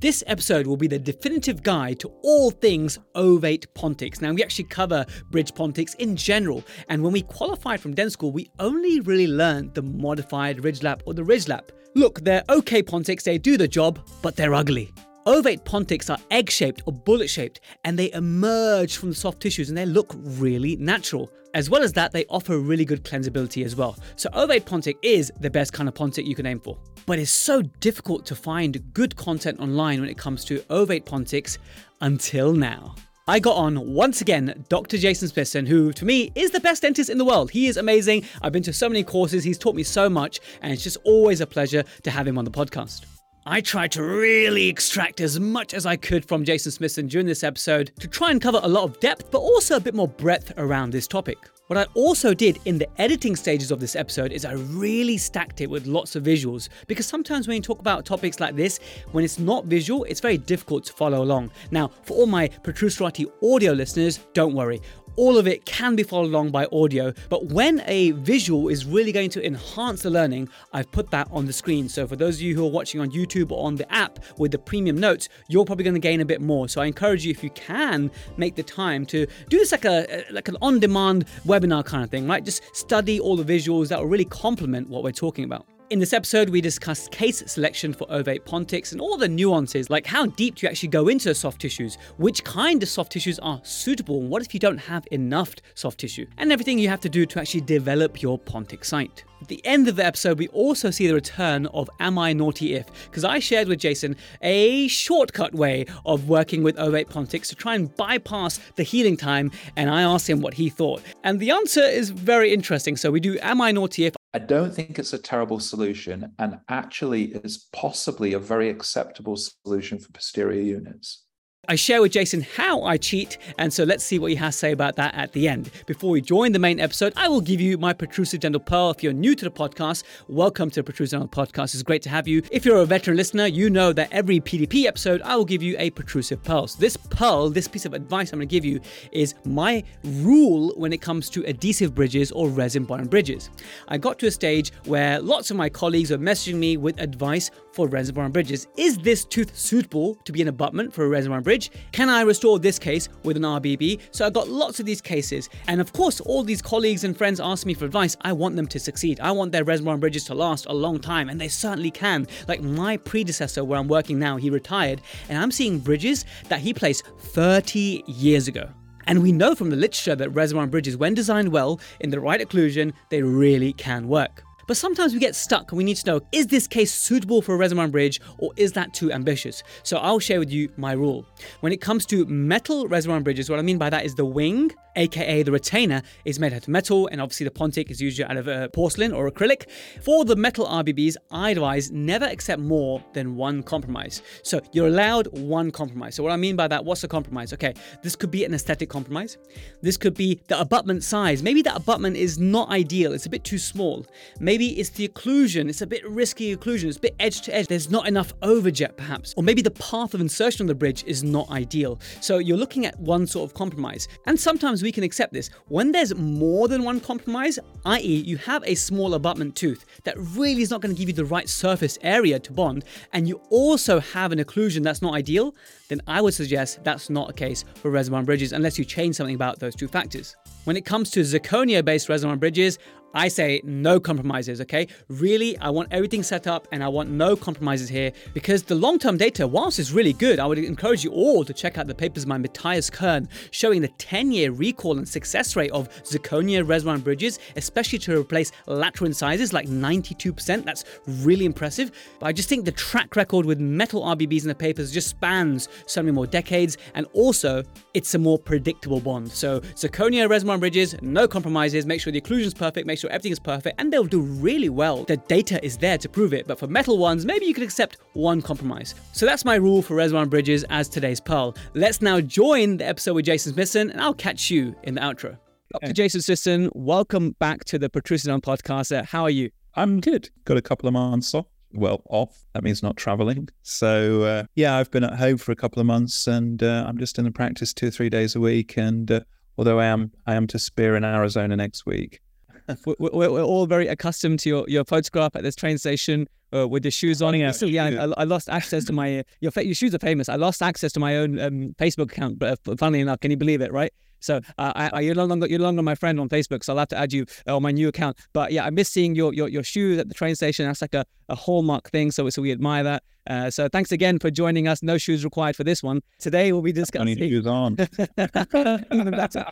This episode will be the definitive guide to all things ovate pontics. Now, we actually cover bridge pontics in general, and when we qualified from den school, we only really learned the modified ridge lap or the ridge lap. Look, they're okay pontics, they do the job, but they're ugly. Ovate pontics are egg shaped or bullet shaped and they emerge from the soft tissues and they look really natural. As well as that, they offer really good cleansability as well. So, ovate pontic is the best kind of pontic you can aim for. But it's so difficult to find good content online when it comes to ovate pontics until now. I got on once again Dr. Jason Smithson, who to me is the best dentist in the world. He is amazing. I've been to so many courses, he's taught me so much, and it's just always a pleasure to have him on the podcast. I tried to really extract as much as I could from Jason Smithson during this episode to try and cover a lot of depth, but also a bit more breadth around this topic. What I also did in the editing stages of this episode is I really stacked it with lots of visuals because sometimes when you talk about topics like this, when it's not visual, it's very difficult to follow along. Now, for all my Protruserati audio listeners, don't worry all of it can be followed along by audio, but when a visual is really going to enhance the learning, I've put that on the screen. So for those of you who are watching on YouTube or on the app with the premium notes, you're probably going to gain a bit more. So I encourage you, if you can, make the time to do this like a like an on-demand webinar kind of thing, right? Just study all the visuals that will really complement what we're talking about. In this episode, we discussed case selection for ovate pontics and all the nuances, like how deep do you actually go into soft tissues, which kind of soft tissues are suitable, and what if you don't have enough soft tissue, and everything you have to do to actually develop your pontic site. At the end of the episode, we also see the return of Am I Naughty If? Because I shared with Jason a shortcut way of working with ovate pontics to try and bypass the healing time, and I asked him what he thought. And the answer is very interesting. So we do Am I Naughty If? I don't think it's a terrible solution, and actually is possibly a very acceptable solution for posterior units. I share with Jason how I cheat, and so let's see what he has to say about that at the end. Before we join the main episode, I will give you my protrusive dental pearl. If you're new to the podcast, welcome to the protrusive dental podcast. It's great to have you. If you're a veteran listener, you know that every PDP episode, I will give you a protrusive pearl. So this pearl, this piece of advice I'm going to give you, is my rule when it comes to adhesive bridges or resin bond bridges. I got to a stage where lots of my colleagues were messaging me with advice for resin bond bridges. Is this tooth suitable to be an abutment for a resin bond bridge? Can I restore this case with an RBB? So I've got lots of these cases. And of course, all these colleagues and friends ask me for advice. I want them to succeed. I want their reservoir bridges to last a long time, and they certainly can. Like my predecessor, where I'm working now, he retired, and I'm seeing bridges that he placed 30 years ago. And we know from the literature that reservoir bridges, when designed well, in the right occlusion, they really can work. But sometimes we get stuck and we need to know is this case suitable for a resin bridge or is that too ambitious? So I'll share with you my rule. When it comes to metal resin bridges, what I mean by that is the wing aka the retainer, is made out of metal, and obviously the pontic is usually out of uh, porcelain or acrylic. For the metal RBBs, I advise never accept more than one compromise. So you're allowed one compromise. So what I mean by that, what's a compromise? Okay, this could be an aesthetic compromise. This could be the abutment size. Maybe that abutment is not ideal. It's a bit too small. Maybe it's the occlusion. It's a bit risky occlusion. It's a bit edge to edge. There's not enough overjet perhaps. Or maybe the path of insertion on the bridge is not ideal. So you're looking at one sort of compromise. And sometimes we can accept this. When there's more than one compromise, i.e., you have a small abutment tooth that really is not going to give you the right surface area to bond, and you also have an occlusion that's not ideal, then I would suggest that's not a case for resin bridges unless you change something about those two factors. When it comes to zirconia based resin bridges, I say no compromises, okay? Really, I want everything set up and I want no compromises here because the long term data, whilst it's really good, I would encourage you all to check out the papers by Matthias Kern showing the 10 year recall and success rate of zirconia resin bridges, especially to replace lateral incisors like 92%. That's really impressive. But I just think the track record with metal RBBs in the papers just spans so many more decades and also it's a more predictable bond. So, zirconia resin bridges, no compromises, make sure the occlusion's perfect, make sure everything is perfect, and they'll do really well. The data is there to prove it, but for metal ones, maybe you could accept one compromise. So that's my rule for resin bridges as today's Pearl. Let's now join the episode with Jason Smithson, and I'll catch you in the outro. Dr. Jason Smithson, welcome back to the Protrusive Dental Podcast. Uh, how are you? I'm good. Got a couple of months off. Well, off. That means not traveling. So, uh, yeah, I've been at home for a couple of months and uh, I'm just in the practice two or three days a week. And uh, although I am I am to Spear in Arizona next week, we're, we're, we're, all very accustomed to your, your photograph at this train station uh, with your shoes on. Yeah, yeah, I, I, lost access to my your your shoes are famous. I lost access to my own um, Facebook account. But uh, funnily enough, can you believe it? Right. So uh, I, I, you're no longer you're no longer my friend on Facebook, so I'll have to add you uh, on my new account. But yeah, I miss seeing your your, your shoes at the train station. That's like a, a hallmark thing. So so we admire that. Uh, so thanks again for joining us. No shoes required for this one. Today we'll be discussing. Funny shoes on.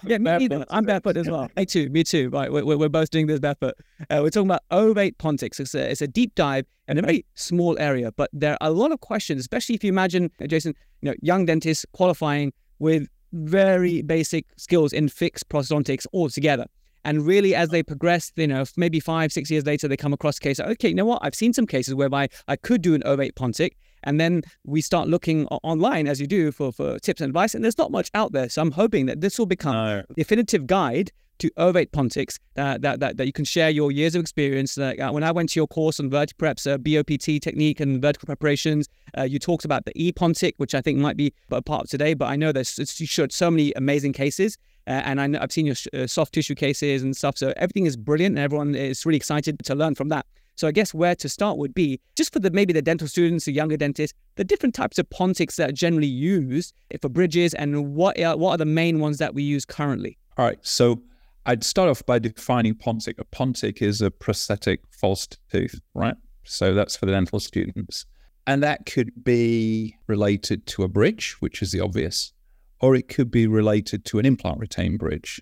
yeah, me either. I'm barefoot as well. Me too. Me too. Right, we're, we're both doing this barefoot. Uh, we're talking about ovate pontics. It's a, it's a deep dive in a very small area, but there are a lot of questions, especially if you imagine, uh, Jason, you know, young dentists qualifying with very basic skills in fixed prosthodontics altogether. And really, as they progress, you know, maybe five, six years later, they come across a case. Okay, you know what? I've seen some cases whereby I could do an ovate pontic, and then we start looking online, as you do, for for tips and advice. And there's not much out there, so I'm hoping that this will become no. definitive guide to ovate pontics uh, that, that, that you can share your years of experience. Uh, when I went to your course on VertiPreps, uh, BOPT technique and vertical preparations, uh, you talked about the e-pontic, which I think might be a part of today, but I know there's you showed so many amazing cases. Uh, and I know, I've seen your uh, soft tissue cases and stuff. So everything is brilliant and everyone is really excited to learn from that. So I guess where to start would be just for the maybe the dental students, the younger dentists, the different types of pontics that are generally used for bridges and what are, what are the main ones that we use currently? All right. So I'd start off by defining pontic. A pontic is a prosthetic false tooth, right? So that's for the dental students. And that could be related to a bridge, which is the obvious, or it could be related to an implant retained bridge.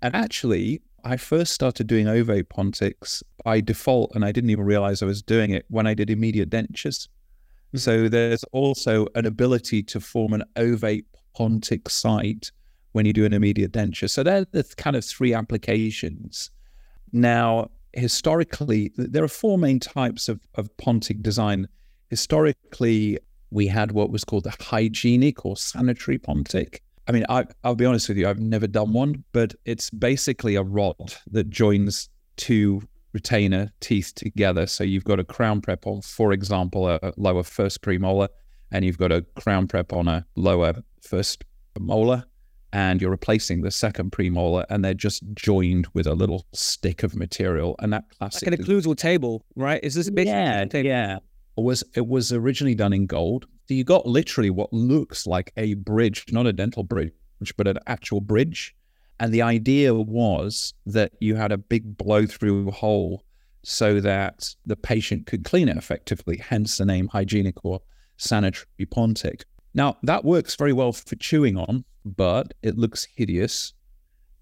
And actually, I first started doing ovate pontics by default, and I didn't even realize I was doing it when I did immediate dentures. Mm-hmm. So there's also an ability to form an ovate pontic site when you do an immediate denture. So they're the kind of three applications. Now, historically, there are four main types of, of pontic design. Historically, we had what was called the hygienic or sanitary pontic. I mean, I, will be honest with you, I've never done one, but it's basically a rod that joins two retainer teeth together. So you've got a crown prep on, for example, a, a lower first premolar, and you've got a crown prep on a lower first molar and you're replacing the second premolar and they're just joined with a little stick of material and that classic like an occlusal table right? Is this a yeah yeah. It was it was originally done in gold. So you got literally what looks like a bridge not a dental bridge but an actual bridge. And the idea was that you had a big blow through hole so that the patient could clean it effectively hence the name hygienic or sanitary pontic now, that works very well for chewing on, but it looks hideous.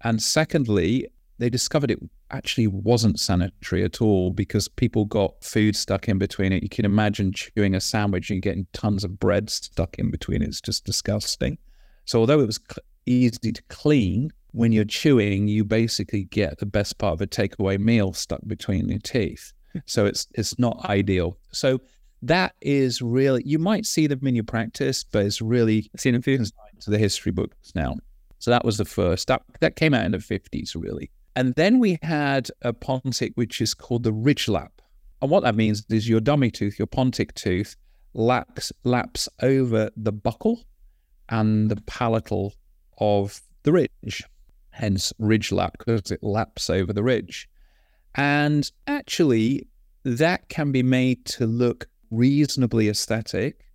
And secondly, they discovered it actually wasn't sanitary at all because people got food stuck in between it. You can imagine chewing a sandwich and getting tons of bread stuck in between it. It's just disgusting. So, although it was easy to clean, when you're chewing, you basically get the best part of a takeaway meal stuck between your teeth. So it's it's not ideal. So that is really you might see them in your practice, but it's really seen a few to the history books now. So that was the first. That that came out in the fifties, really. And then we had a pontic which is called the ridge lap. And what that means is your dummy tooth, your pontic tooth, laps laps over the buccal and the palatal of the ridge. Hence ridge lap, because it laps over the ridge. And actually, that can be made to look reasonably aesthetic,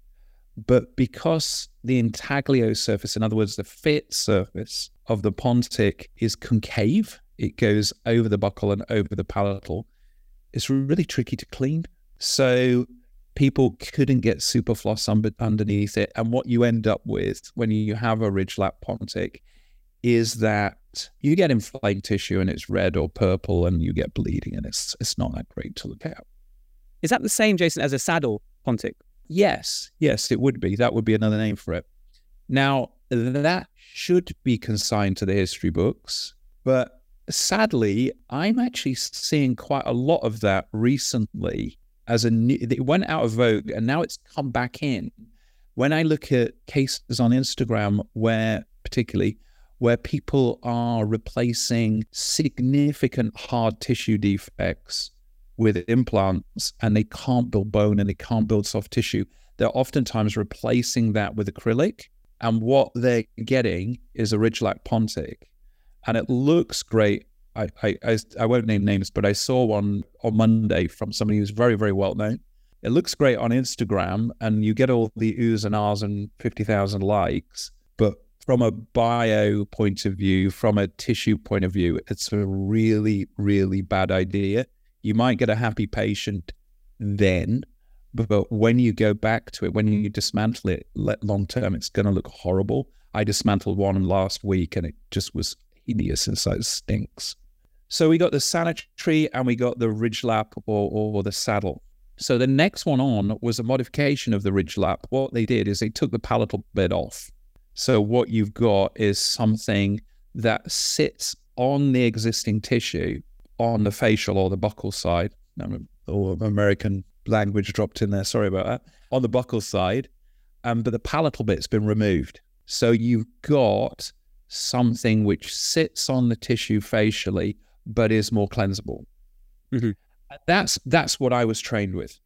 but because the intaglio surface, in other words, the fit surface of the pontic is concave, it goes over the buccal and over the palatal, it's really tricky to clean. So people couldn't get superfloss un- underneath it. And what you end up with when you have a ridge lap pontic is that you get inflamed tissue and it's red or purple and you get bleeding and it's it's not that great to look at. Is that the same, Jason, as a saddle pontic? Yes, yes, it would be. That would be another name for it. Now, that should be consigned to the history books, but sadly, I'm actually seeing quite a lot of that recently as a new, it went out of vogue and now it's come back in. When I look at cases on Instagram where, particularly, where people are replacing significant hard tissue defects with implants and they can't build bone and they can't build soft tissue, they're oftentimes replacing that with acrylic. And what they're getting is a ridge lap pontic. And it looks great I, I, I, I won't name names, but I saw one on Monday from somebody who's very, very well known. It looks great on Instagram and you get all the oohs and ahs and 50,000 likes. But from a bio point of view, from a tissue point of view, it's a really, really bad idea. You might get a happy patient then, but when you go back to it, when you dismantle it long term, it's going to look horrible. I dismantled one last week and it just was hideous inside, it stinks. So we got the sanitary and we got the ridge lap or, or the saddle. So the next one on was a modification of the ridge lap. What they did is they took the palatal bit off. So what you've got is something that sits on the existing tissue on the facial or the buccal side. Or American language dropped in there. Sorry about that. On the buccal side, um, but the palatal bit's been removed. So you've got something which sits on the tissue facially, but is more cleansable. Mm-hmm. That's that's what I was trained with.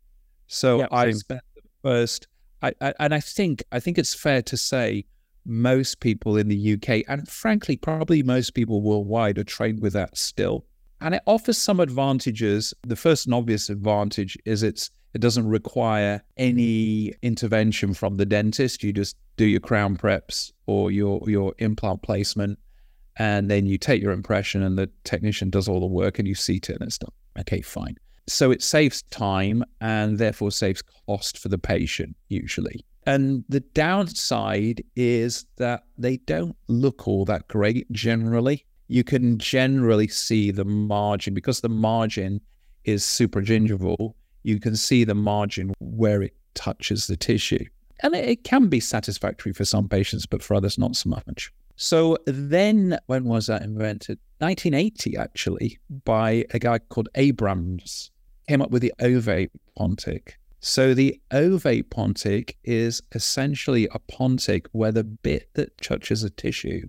So yep, I spent the first, I, I, and I think I think it's fair to say most people in the UK, and frankly, probably most people worldwide, are trained with that still. And it offers some advantages. The first and obvious advantage is it's it doesn't require any intervention from the dentist. You just do your crown preps or your your implant placement, and then you take your impression, and the technician does all the work, and you seat it and it's done. Okay, fine. So it saves time and therefore saves cost for the patient usually. And the downside is that they don't look all that great generally. You can generally see the margin because the margin is supragingival you can see the margin where it touches the tissue. And it, can be satisfactory for some patients, but for others, not so much. So then, when was that invented? 1980, actually, by a guy called Abrams, came up with the ovate pontic. So the ovate pontic is essentially a pontic where the bit that touches a tissue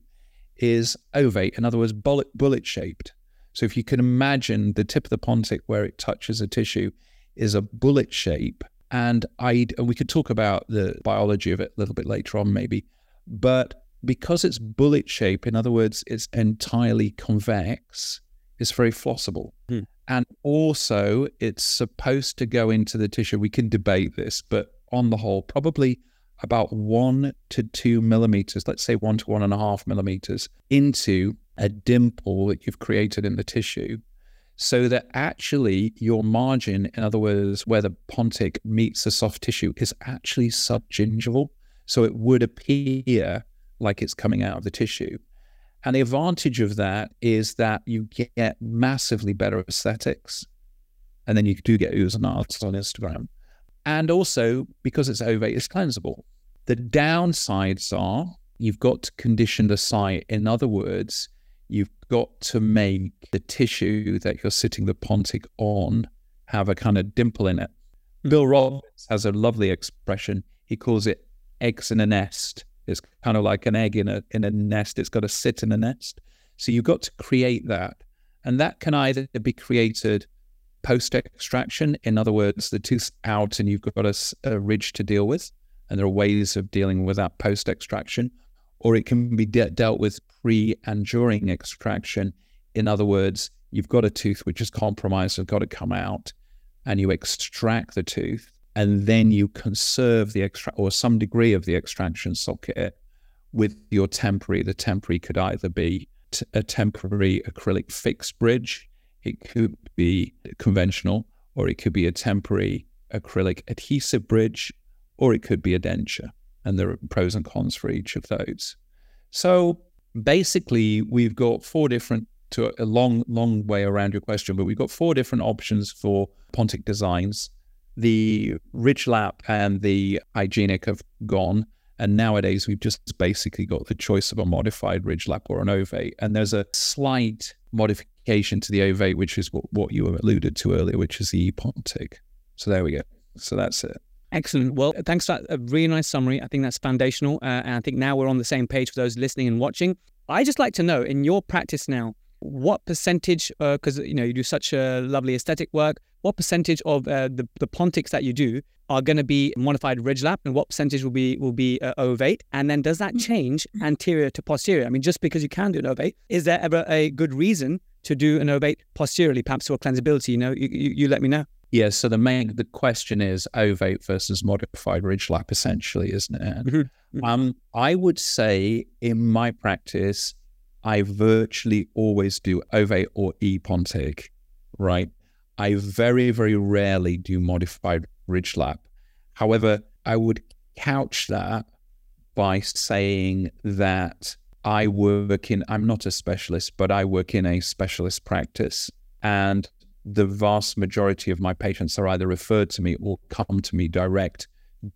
is ovate, in other words, bullet bullet shaped. So if you can imagine the tip of the pontic where it touches a tissue is a bullet shape. And I and we could talk about the biology of it a little bit later on, maybe. But because it's bullet shape, in other words, it's entirely convex, it's very flossable. Hmm. And also, it's supposed to go into the tissue. We can debate this, but on the whole, probably about one to two millimeters, let's say one to one and a half millimeters, into a dimple that you've created in the tissue so that actually your margin, in other words, where the pontic meets the soft tissue, is actually subgingival. So it would appear like it's coming out of the tissue. And the advantage of that is that you get massively better aesthetics. And then you do get oohs and on Instagram. And also, because it's ovate, it's cleansable. The downsides are you've got to condition the site. In other words, you've got to make the tissue that you're sitting the pontic on have a kind of dimple in it. Mm-hmm. Bill Robbins has a lovely expression. He calls it eggs in a nest. It's kind of like an egg in a in a nest. It's got to sit in a nest. So you've got to create that. And that can either be created post extraction, in other words, the tooth's out and you've got a, a ridge to deal with. And there are ways of dealing with that post extraction, or it can be de- dealt with pre and during extraction. In other words, you've got a tooth which is compromised, has got to come out, and you extract the tooth, and then you conserve the extract or some degree of the extraction socket with your temporary. The temporary could either be t- a temporary acrylic fixed bridge, it could be conventional, or it could be a temporary acrylic adhesive bridge, or it could be a denture and there are pros and cons for each of those. So basically, we've got four different to a long, long way around your question, but we've got four different options for Pontic designs. The Ridge Lap and the Hygienic have gone. And nowadays, we've just basically got the choice of a modified Ridge Lap or an ovate. And there's a slight modification to the ovate, which is what, what you alluded to earlier, which is the Pontic. So there we go. So that's it. Excellent. Well, thanks for that. A really nice summary. I think that's foundational. Uh, and I think now we're on the same page for those listening and watching. I just like to know in your practice now, what percentage, because uh, you know you do such a lovely aesthetic work, what percentage of uh, the the pontics that you do are going to be modified ridge lap, and what percentage will be will be uh, ovate? And then does that change anterior to posterior? I mean, just because you can do an ovate, is there ever a good reason to do an ovate posteriorly, perhaps for cleansability? You know, you, you, you let me know. Yeah, so the main the question is ovate versus modified ridge lap, essentially, isn't it? Mm-hmm. Um, I would say in my practice, I virtually always do ovate or e pontic, right? I very, very rarely do modified ridge lap. However, I would couch that by saying that I work in, I'm not a specialist, but I work in a specialist practice. And the vast majority of my patients are either referred to me or come to me direct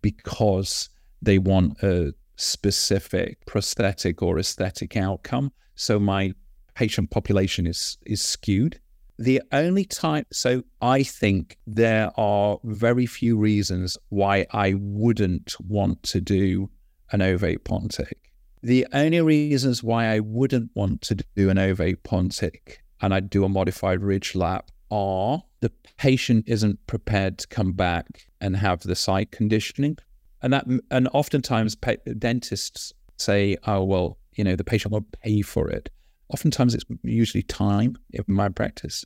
because they want a specific prosthetic or aesthetic outcome. So my patient population is is skewed. The only time, so I think there are very few reasons why I wouldn't want to do an ovate pontic. The only reasons why I wouldn't want to do an ovate pontic and I'd do a modified ridge lap are the patient isn't prepared to come back and have the site conditioning. And that, and oftentimes pa- dentists say, oh, well, you know, the patient will pay for it. Oftentimes it's usually time in my practice.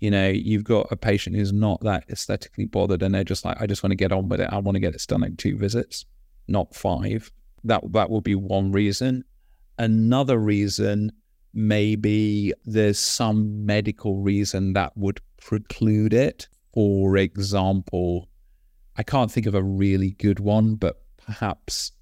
You know, you've got a patient who's not that aesthetically bothered and they're just like, I just want to get on with it. I want to get this done in two visits, not five. That that will be one reason. Another reason maybe there's some medical reason that would preclude it. For example, I can't think of a really good one, but perhaps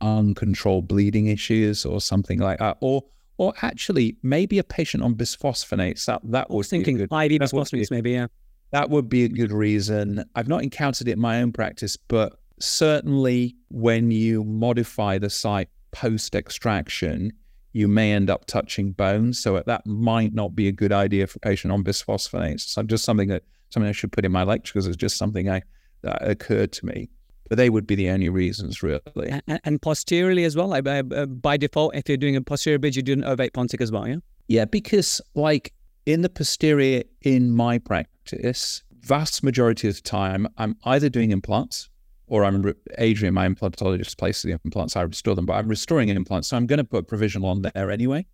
uncontrolled bleeding issues or something like that. Or or actually maybe a patient on bisphosphonates. That that was thinking good, IV bisphosphonates, maybe, yeah. That would be a good reason. I've not encountered it in my own practice, but certainly when you modify the site post extraction, you may end up touching bones. So that might not be a good idea for a patient on bisphosphonates. So just something that something I should put in my lecture because it's just something I that occurred to me but they would be the only reasons, really. And, and posteriorly as well, by, uh, by default, if you're doing a posterior bridge, you do an ovate pontic as well, yeah? Yeah, because like in the posterior, in my practice, vast majority of the time, I'm either doing implants or I'm re- Adrian, my implantologist, places the implants. I restore them, but I'm restoring implants, so I'm going to put provisional on there anyway.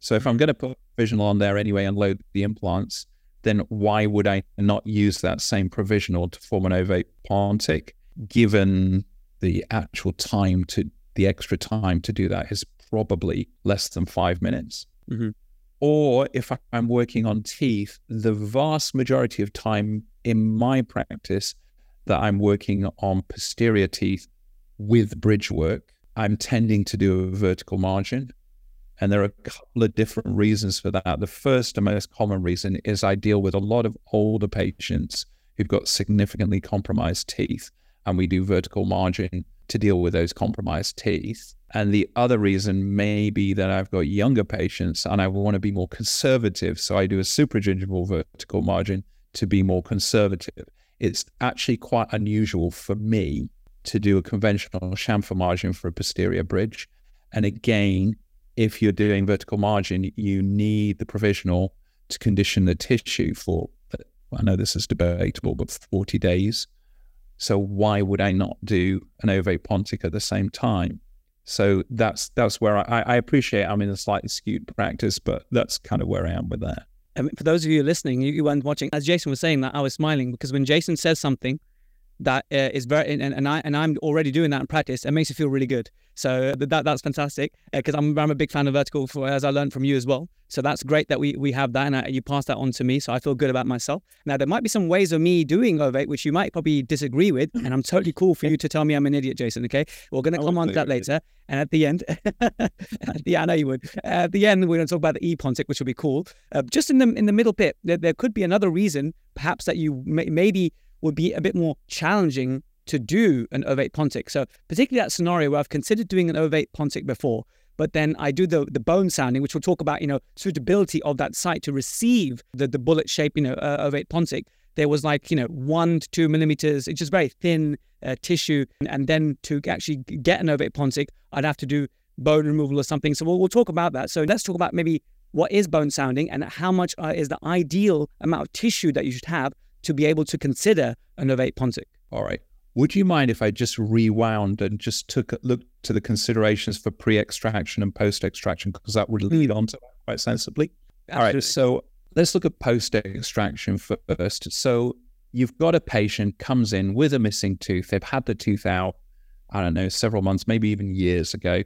So if I'm going to put provisional on there anyway and load the implants, then why would I not use that same provisional to form an ovate pontic? given the actual time to the extra time to do that is probably less than five minutes. Mm-hmm. Or if I'm working on teeth, the vast majority of time in my practice that I'm working on posterior teeth with bridge work, I'm tending to do a vertical margin. And there are a couple of different reasons for that. The first and most common reason is I deal with a lot of older patients who've got significantly compromised teeth and we do vertical margin to deal with those compromised teeth. And the other reason may be that I've got younger patients and I want to be more conservative. So I do a supragingival vertical margin to be more conservative. It's actually quite unusual for me to do a conventional chamfer margin for a posterior bridge. And again, if you're doing vertical margin, you need the provisional to condition the tissue for, I know this is debatable, but 40 days. So why would I not do an ovate pontic at the same time? So that's that's where I, I appreciate I'm in a slightly skewed practice, but that's kind of where I am with that. For those of you listening, you, you weren't watching. As Jason was saying, that I was smiling because when Jason says something that uh, is very and, and I and I'm already doing that in practice, it makes you feel really good. So uh, that that's fantastic because uh, I'm I'm a big fan of vertical for, as I learned from you as well. So that's great that we we have that and I, you pass that on to me. So I feel good about myself. Now there might be some ways of me doing ovate which you might probably disagree with, and I'm totally cool for you to tell me I'm an idiot, Jason. Okay, we're going to come on to that later. And at the end, yeah, I know you would. At the end, we're going to talk about the e-pontic, which will be cool. Uh, just in the in the middle bit, there, there could be another reason, perhaps that you may, maybe would be a bit more challenging to do an ovate pontic. So particularly that scenario where I've considered doing an ovate pontic before, but then I do the the bone sounding, which we'll talk about, you know, suitability of that site to receive the the bullet shape, you know, uh, ovate pontic. There was like you know one to two millimeters. It's just very thin uh, tissue, and then to actually get an ovate pontic, I'd have to do bone removal or something. So we'll, we'll talk about that. So let's talk about maybe what is bone sounding and how much uh, is the ideal amount of tissue that you should have to be able to consider an ovate pontic. All right. Would you mind if I just rewound and just took a look to the considerations for pre-extraction and post-extraction because that would lead on to that quite sensibly? All right. So let's look at post extraction first. So you've got a patient comes in with a missing tooth. They've had the tooth out, I don't know, several months, maybe even years ago.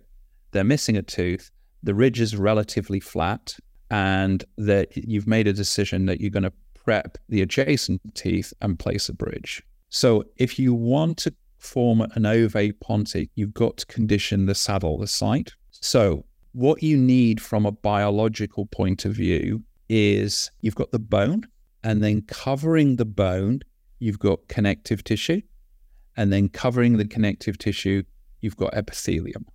They're missing a tooth. The ridge is relatively flat, and that you've made a decision that you're going to prep the adjacent teeth and place a bridge. So if you want to form an ovate pontic, you've got to condition the saddle, the site. So what you need from a biological point of view is you've got the bone, and then covering the bone, you've got connective tissue, and then covering the connective tissue, you've got epithelium.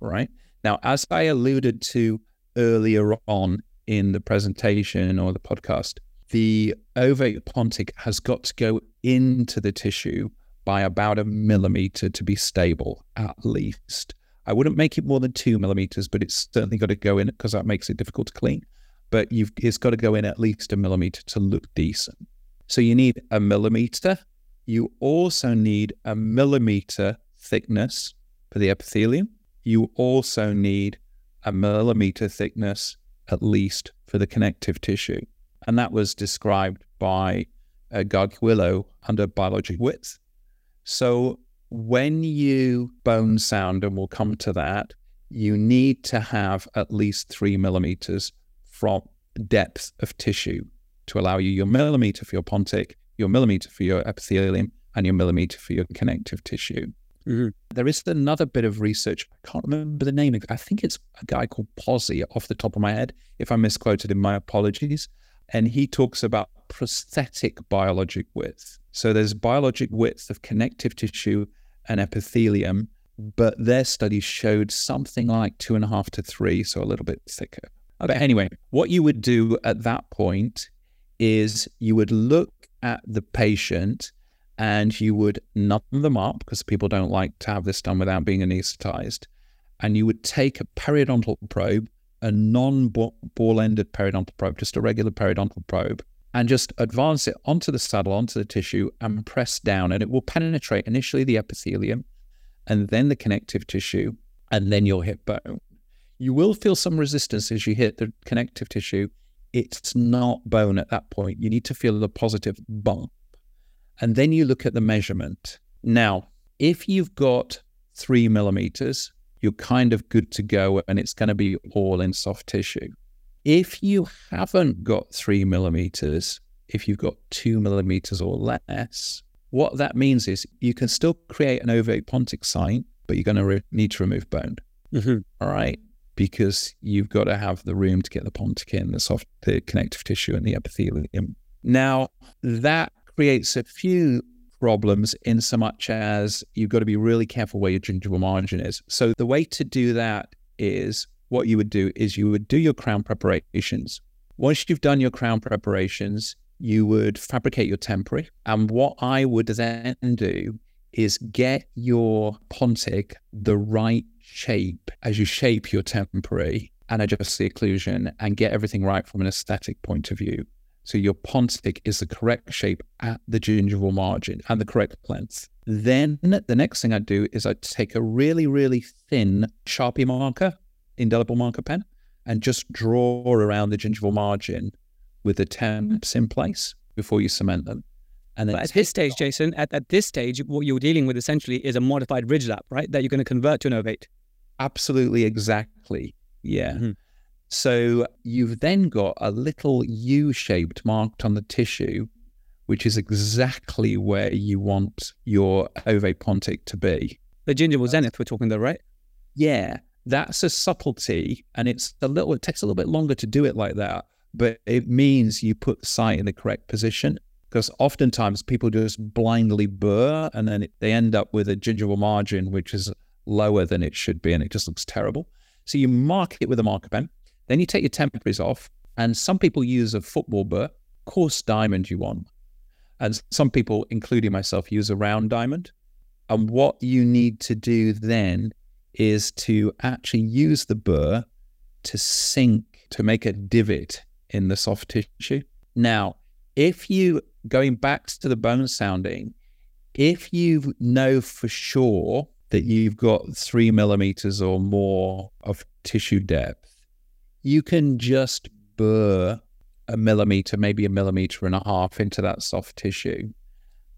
Right now, as I alluded to earlier on in the presentation or the podcast, the ovate pontic has got to go into the tissue by about a millimeter to be stable, at least. I wouldn't make it more than two millimeters, but it's certainly got to go in because that makes it difficult to clean. But you've it's got to go in at least a millimeter to look decent. So you need a millimeter. You also need a millimeter thickness for the epithelium. You also need a millimeter thickness at least for the connective tissue. And that was described by uh, under biologic width. So when you bone sound, and we'll come to that, you need to have at least three millimeters from depth of tissue to allow you your millimeter for your pontic, your millimeter for your epithelium, and your millimeter for your connective tissue. Mm-hmm. There is another bit of research. I can't remember the name. I think it's a guy called Pozzi off the top of my head. If I misquoted him, my apologies. And he talks about prosthetic biologic width. So there's biologic width of connective tissue and epithelium, but their studies showed something like two and a half to three, so a little bit thicker. Okay. But anyway, what you would do at that point is you would look at the patient and you would numb them up because people don't like to have this done without being anesthetized. And you would take a periodontal probe, a non ball ended periodontal probe, just a regular periodontal probe, and just advance it onto the saddle, onto the tissue, and press down. And it will penetrate initially the epithelium and then the connective tissue and then your hip bone. You will feel some resistance as you hit the connective tissue. It's not bone at that point. You need to feel the positive bump. And then you look at the measurement. Now, if you've got three millimeters, you're kind of good to go and it's going to be all in soft tissue. If you haven't got three millimeters, if you've got two millimeters or less, what that means is you can still create an ovate pontic site, but you're going to re- need to remove bone. Mm-hmm. All right because you've got to have the room to get the pontic in, the soft, the connective tissue, and the epithelium. Now, that creates a few problems in so much as you've got to be really careful where your gingival margin is. So, the way to do that is what you would do is you would do your crown preparations. Once you've done your crown preparations, you would fabricate your temporary. And what I would then do is get your pontic the right shape as you shape your temporary and adjust the occlusion and get everything right from an aesthetic point of view. So your pontic is the correct shape at the gingival margin and the correct length. Then the next thing I do is I take a really, really thin Sharpie marker, indelible marker pen, and just draw around the gingival margin with the temps in place before you cement them. And then at this stage, Jason, at, at this stage, what you're dealing with essentially is a modified ridge lap, right? That you're going to convert to an ovate. Absolutely, exactly. Yeah. Mm-hmm. So you've then got a little U shaped marked on the tissue, which is exactly where you want your ovate pontic to be. The gingival zenith, we're talking there, right? Yeah. That's a subtlety, and it's a little. It takes a little bit longer to do it like that, but it means you put the site in the correct position because oftentimes people just blindly burr and then it, they end up with a gingival margin which is lower than it should be and it just looks terrible. So you mark it with a marker pen, then you take your temporaries off, and some people use a football burr, coarse diamond you want. And some people, including myself, use a round diamond. And what you need to do then is to actually use the burr to sink, to make a divot in the soft tissue. Now, if you going back to the bone sounding, if you know for sure that you've got three millimeters or more of tissue depth, you can just burr a millimeter, maybe a millimeter and a half into that soft tissue.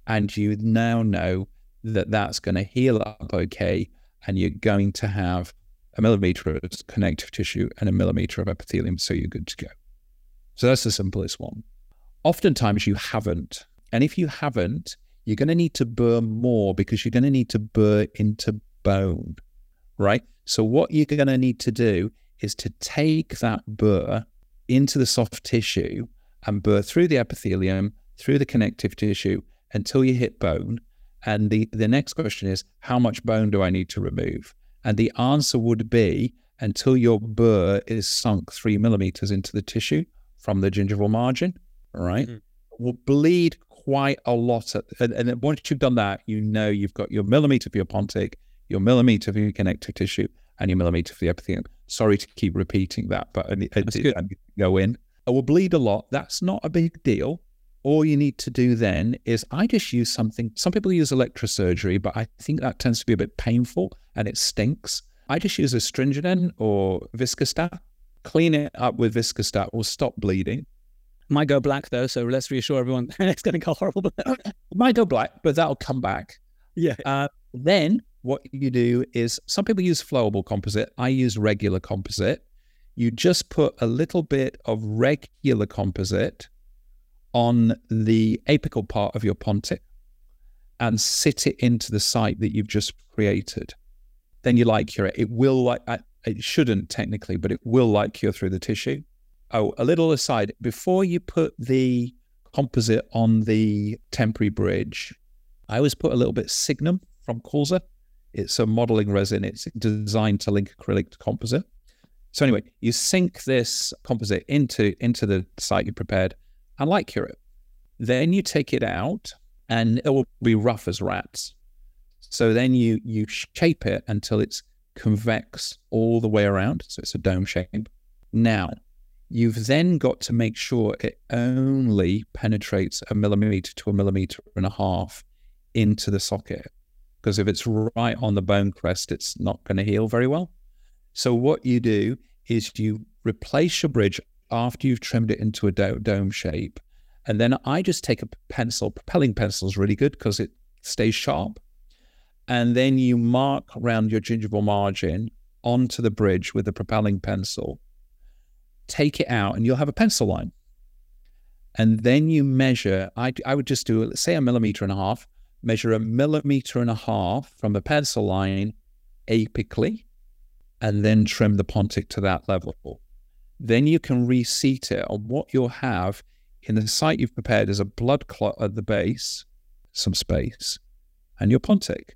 And you now know that that's going to heal up okay. And you're going to have a millimeter of connective tissue and a millimeter of epithelium. So you're good to go. So that's the simplest one. Oftentimes you haven't. And if you haven't, you're going to need to burr more because you're going to need to burr into bone, right? So what you're going to need to do is to take that burr into the soft tissue and burr through the epithelium, through the connective tissue until you hit bone. And the, the next question is, how much bone do I need to remove? And the answer would be until your burr is sunk three millimeters into the tissue from the gingival margin, right? Mm-hmm. Will bleed quite a lot. At, and, and once you've done that, you know you've got your millimeter for your pontic, your millimeter for your connective tissue, and your millimeter for the epithelium. Sorry to keep repeating that, but it, it, it, go in. It will bleed a lot. That's not a big deal. All you need to do then is I just use something. Some people use electrosurgery, but I think that tends to be a bit painful and it stinks. I just use astringent or viscostat. Clean it up with viscostat will stop bleeding. Might go black though, so let's reassure everyone it's going to go horrible. Might go black, but that'll come back. Yeah. Uh, then what you do is some people use flowable composite. I use regular composite. You just put a little bit of regular composite on the apical part of your pontic and sit it into the site that you've just created. Then you light cure it. It will like it shouldn't technically, but it will light cure through the tissue. Oh, a little aside, before you put the composite on the temporary bridge, I always put a little bit Signum from Kulzer it's a modeling resin. It's designed to link acrylic to composite. So anyway, you sink this composite into into the site you prepared and light cure it. Then you take it out and it will be rough as rats. So then you you shape it until it's convex all the way around. So it's a dome shape. Now, you've then got to make sure it only penetrates a millimeter to a millimeter and a half into the socket because if it's right on the bone crest, it's not going to heal very well. So what you do is you replace your bridge after you've trimmed it into a do- dome shape. And then I just take a pencil. Propelling pencil is really good because it stays sharp. And then you mark around your gingival margin onto the bridge with the propelling pencil. Take it out, and you'll have a pencil line. And then you measure. I, I would just do, say, a millimeter and a half measure a millimeter and a half from the pencil line apically, and then trim the pontic to that level. Then you can reseat it on what you'll have in the site you've prepared as a blood clot at the base, some space, and your pontic.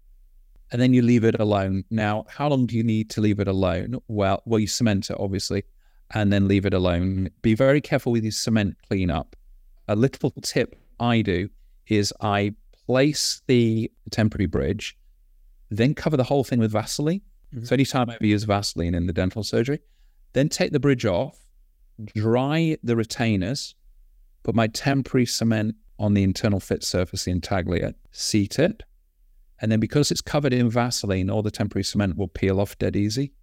And then you leave it alone. Now, how long do you need to leave it alone? Well, well, you cement it obviously, and then leave it alone. Be very careful with your cement cleanup. A little tip I do is I place the temporary bridge, then cover the whole thing with Vaseline. Mm-hmm. So anytime I ever use Vaseline in the dental surgery, then take the bridge off, dry the retainers, put my temporary cement on the internal fit surface, the intaglio, seat it. And then because it's covered in Vaseline, all the temporary cement will peel off dead easy.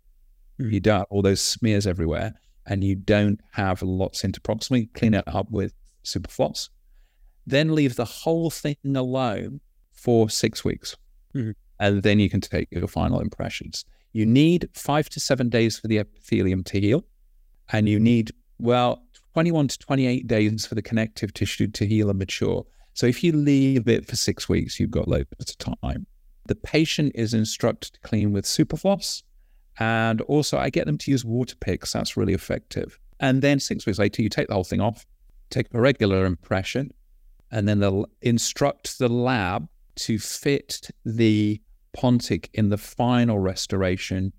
Mm-hmm. You don't all those smears everywhere and you don't have lots interproximally. Clean it up with Superfloss then leave the whole thing alone for six weeks. Mm-hmm. And then you can take your final impressions. You need five to seven days for the epithelium to heal. And you need, well, 21 to 28 days for the connective tissue to heal and mature. So if you leave it for six weeks, you've got loads of time. The patient is instructed to clean with Superfloss. And also, I get them to use water picks. That's really effective. And then six weeks later, you take the whole thing off, take a regular impression, and then they'll instruct the lab to fit the pontic in the final restoration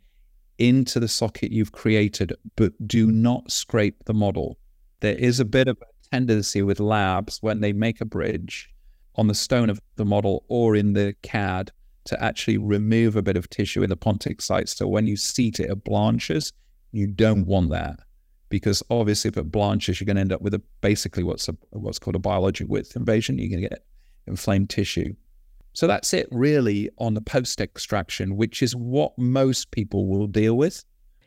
into the socket you've created, but do not scrape the model. There is a bit of a tendency with labs when they make a bridge on the stone of the model or in the CAD to actually remove a bit of tissue in the pontic site. So when you seat it, it blanches. You don't want that because obviously if it blanches, you're going to end up with a basically what's a, what's called a biologic width invasion. You're going to get inflamed tissue. So that's it really on the post extraction, which is what most people will deal with.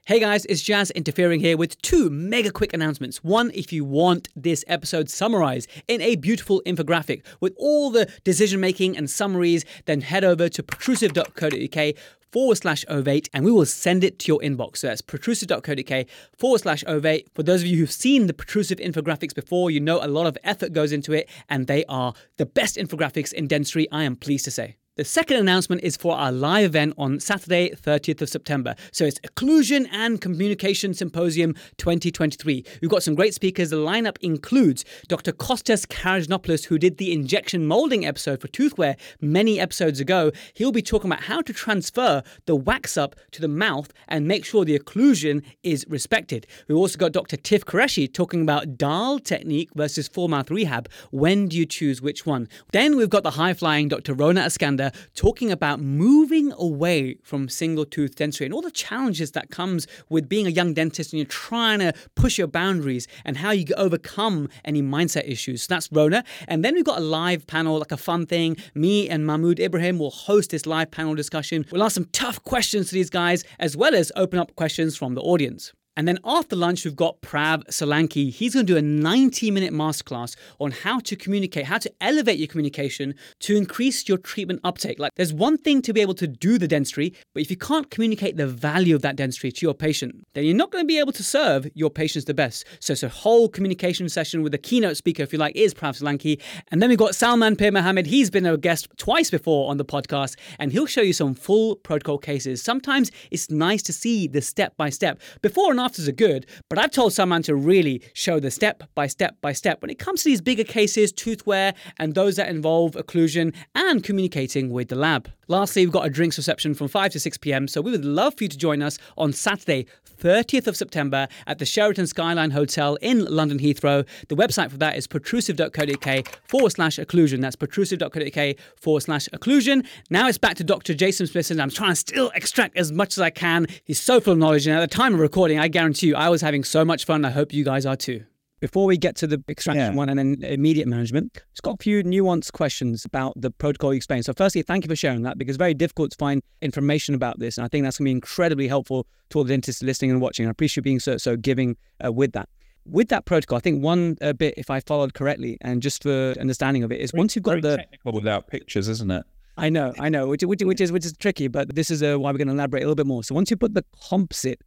Hey guys, it's Jaz interfering here with two mega quick announcements. One, if you want this episode summarized in a beautiful infographic with all the decision making and summaries, then head over to protrusive.co.uk forward slash ovate and we will send it to your inbox. So that's protrusive.co.uk forward slash ovate. For those of you who've seen the protrusive infographics before, you know a lot of effort goes into it and they are the best infographics in dentistry, I am pleased to say. The second announcement is for our live event on Saturday, 30th of September. So it's Occlusion and Communication Symposium 2023. We've got some great speakers. The lineup includes Dr. Kostas Karagianopoulos, who did the injection molding episode for tooth wear many episodes ago. He'll be talking about how to transfer the wax up to the mouth and make sure the occlusion is respected. We've also got Dr. Tiff Qureshi talking about Dahl technique versus full mouth rehab. When do you choose which one? Then we've got the high flying Dr. Rhona Eskander talking about moving away from single tooth dentistry and all the challenges that comes with being a young dentist and you're trying to push your boundaries and how you overcome any mindset issues. So that's Rhona. And then we've got a live panel, like a fun thing. Me and Mahmoud Ibrahim will host this live panel discussion. We'll ask some tough questions to these guys as well as open up questions from the audience. And then after lunch, we've got Prav Solanki. He's going to do a 90 minute masterclass on how to communicate, how to elevate your communication to increase your treatment uptake. Like, there's one thing to be able to do the dentistry, but if you can't communicate the value of that dentistry to your patient, then you're not going to be able to serve your patients the best. So it's a whole communication session with a keynote speaker, if you like, is Prav Solanki. And then we've got Salman Pir Mohammed. He's been a guest twice before on the podcast, and he'll show you some full protocol cases. Sometimes it's nice to see the step by step. Before and after are good, but I've told someone to really show the step by step by step when it comes to these bigger cases, tooth wear, and those that involve occlusion and communicating with the lab. Lastly, we've got a drinks reception from 5 to 6 pm, so we would love for you to join us on Saturday, 30th of September at the Sheraton Skyline Hotel in London Heathrow. The website for that is protrusive.co.uk forward slash occlusion. That's protrusive.co.uk forward slash occlusion. Now it's back to Dr. Jason Smithson, and I'm trying to still extract as much as I can. He's so full of knowledge, and at the time of recording, I guarantee you, I was having so much fun. I hope you guys are too. Before we get to the extraction yeah. one and then immediate management, it's got a few nuanced questions about the protocol you explained. So, firstly, thank you for sharing that because it's very difficult to find information about this. And I think that's going to be incredibly helpful to all the dentists listening and watching. I appreciate you being so, so giving uh, with that. With that protocol, I think one uh, bit, if I followed correctly, and just for understanding of it, is once you've got the technical without pictures, isn't it? I know, I know, which, which, which is which is tricky, but this is uh, why we're going to elaborate a little bit more. So once you put the composite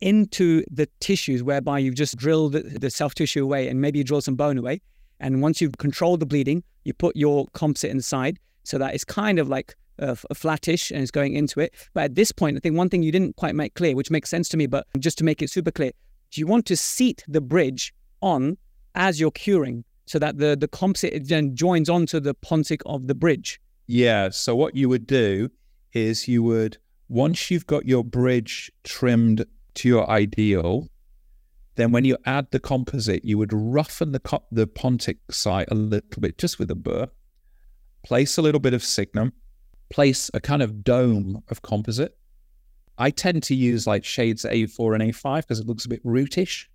into the tissues whereby you've just drilled the, self tissue away and maybe you drill some bone away. And once you've controlled the bleeding, you put your composite inside so that it's kind of like uh, flattish and it's going into it. But at this point, I think one thing you didn't quite make clear, which makes sense to me, but just to make it super clear, do you want to seat the bridge on as you're curing so that the, the composite then joins onto the pontic of the bridge? Yeah. So what you would do is you would, once you've got your bridge trimmed to your ideal, then when you add the composite, you would roughen the, co- the pontic site a little bit just with a burr, place a little bit of signum, place a kind of dome of composite. I tend to use like shades A4 and A5 because it looks a bit rootish,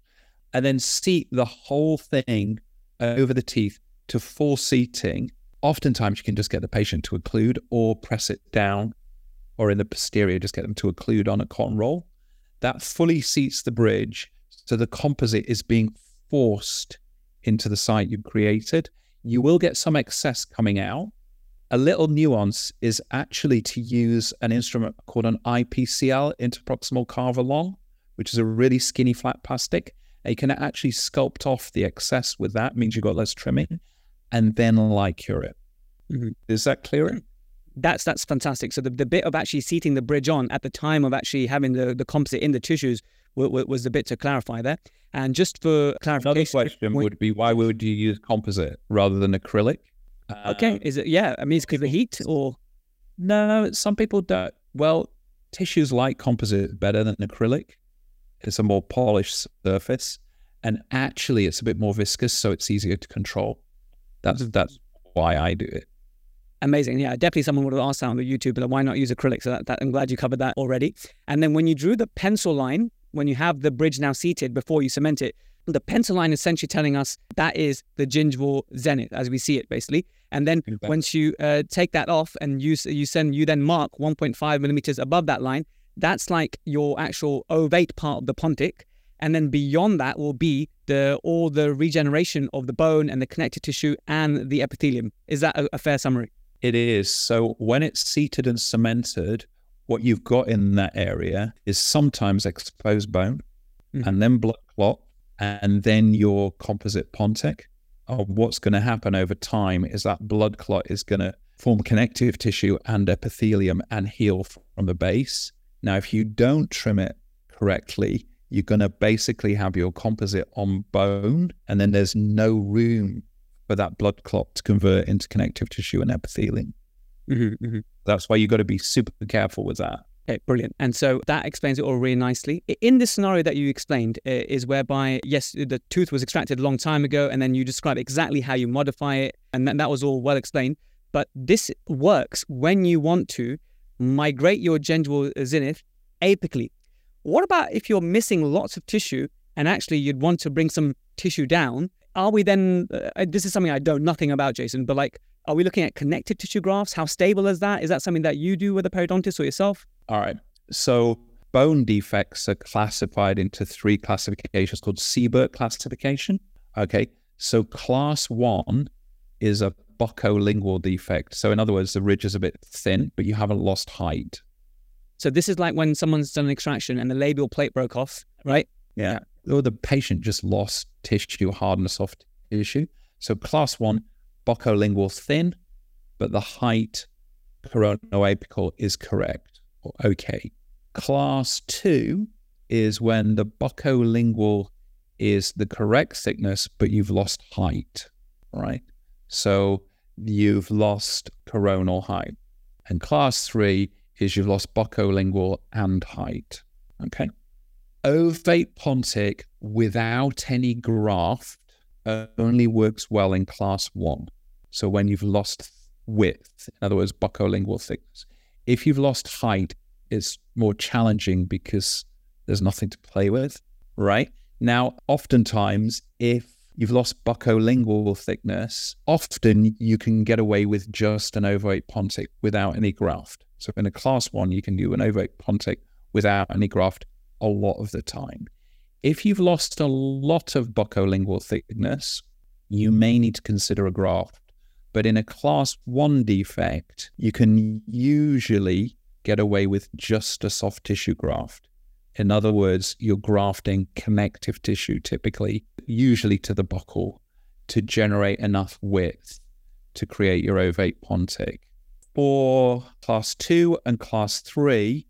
and then seat the whole thing over the teeth to full seating. Oftentimes, you can just get the patient to occlude or press it down, or in the posterior, just get them to occlude on a cotton roll that fully seats the bridge. So the composite is being forced into the site you've created. You will get some excess coming out. A little nuance is actually to use an instrument called an IPCL, interproximal carve-along, which is a really skinny flat plastic. And you can actually sculpt off the excess with that, means you've got less trimming, and then light cure it. Mm-hmm. Is that clearer? That's that's fantastic. So the, the bit of actually seating the bridge on at the time of actually having the, the composite in the tissues w- w- was the bit to clarify there. And just for clarification, another question would be why would you use composite rather than acrylic? Okay, uh, is it yeah? I mean, it's because of the heat or no? Some people don't. Well, tissues like composite better than acrylic. It's a more polished surface, and actually, it's a bit more viscous, so it's easier to control. That's that's why I do it amazing. Yeah, definitely someone would have asked that on the YouTube, but why not use acrylic? So that, that, I'm glad you covered that already. And then when you drew the pencil line, when you have the bridge now seated before you cement it, the pencil line is essentially telling us that is the gingival zenith as we see it basically. And then exactly. once you uh, take that off and you you send you then mark 1.5 millimeters above that line, that's like your actual ovate part of the pontic. And then beyond that will be the all the regeneration of the bone and the connective tissue and the epithelium. Is that a, a fair summary? It is. So when it's seated and cemented, what you've got in that area is sometimes exposed bone mm-hmm. and then blood clot and then your composite pontic. Oh, what's going to happen over time is that blood clot is going to form connective tissue and epithelium and heal from the base. Now, if you don't trim it correctly, you're going to basically have your composite on bone, and then there's no room for that blood clot to convert into connective tissue and epithelium. Mm-hmm, mm-hmm. That's why you've got to be super careful with that. Okay, brilliant. And so that explains it all really nicely. In this scenario that you explained, uh, is whereby, yes, the tooth was extracted a long time ago, and then you describe exactly how you modify it, and that, that was all well explained. But this works when you want to migrate your gingival zenith apically. What about if you're missing lots of tissue and actually you'd want to bring some tissue down? Are we then, uh, this is something I don't know nothing about, Jason, but like, are we looking at connective tissue grafts? How stable is that? Is that something that you do with a periodontist or yourself? All right. So bone defects are classified into three classifications called Seibert classification. Okay. So class one is a buccolingual defect. So in other words, the ridge is a bit thin, but you haven't lost height. So this is like when someone's done an extraction and the labial plate broke off, right? Yeah. Or the patient just lost tissue, hardness soft tissue. So class one, buccolingual thin, but the height coronoapical is correct or okay. Class two is when the buccolingual is the correct thickness, but you've lost height, right? So you've lost coronal height. And class three is you've lost buccolingual and height. Okay. Ovate pontic without any graft only works well in class one. So when you've lost width, in other words, buccolingual thickness. If you've lost height, it's more challenging because there's nothing to play with, right? Now, oftentimes, if you've lost buccolingual thickness, often you can get away with just an ovate pontic without any graft. So in a class one, you can do an ovate pontic without any graft a lot of the time. If you've lost a lot of buccolingual thickness, you may need to consider a graft. But in a class one defect, you can usually get away with just a soft tissue graft. In other words, you're grafting connective tissue typically, usually to the buccal, to generate enough width to create your ovate pontic. For class two and class three,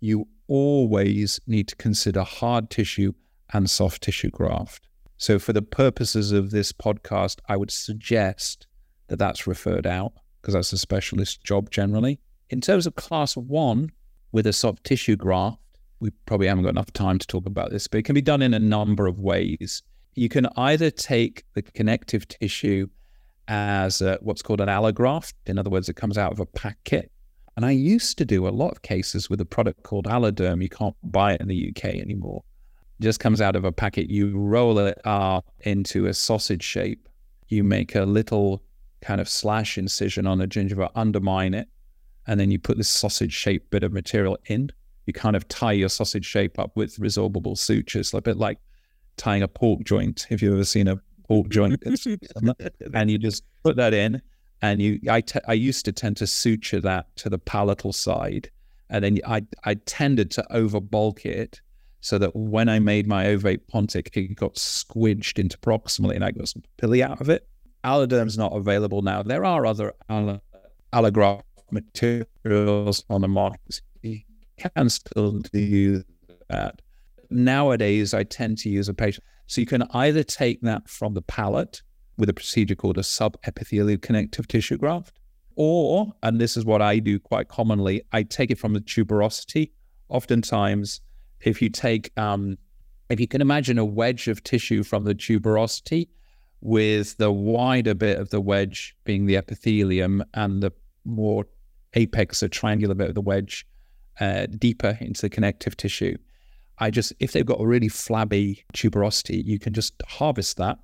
you always need to consider hard tissue and soft tissue graft. So, for the purposes of this podcast, I would suggest that that's referred out because that's a specialist job generally. In terms of class one with a soft tissue graft, we probably haven't got enough time to talk about this, but it can be done in a number of ways. You can either take the connective tissue as a, what's called an allograft. In other words, it comes out of a packet. And I used to do a lot of cases with a product called Alloderm. You can't buy it in the UK anymore. It just comes out of a packet. You roll it up into a sausage shape. You make a little kind of slash incision on the gingiva, undermine it, and then you put this sausage shaped bit of material in you kind of tie your sausage shape up with resorbable sutures, a bit like tying a pork joint. If you've ever seen a pork joint, and you just put that in, and you, I, t- I used to tend to suture that to the palatal side, and then I, I tended to over bulk it so that when I made my ovate pontic, it got squidged interproximally, and I got some papillae out of it. Alloderm's not available now. There are other allograft materials on the market You can still do that. Nowadays, I tend to use a patient. So you can either take that from the palate with a procedure called a subepithelial connective tissue graft, or, and this is what I do quite commonly, I take it from the tuberosity. Oftentimes, if you take, um, if you can imagine a wedge of tissue from the tuberosity, with the wider bit of the wedge being the epithelium and the more apex or triangular bit of the wedge uh, deeper into the connective tissue. I just, if they've got a really flabby tuberosity, you can just harvest that,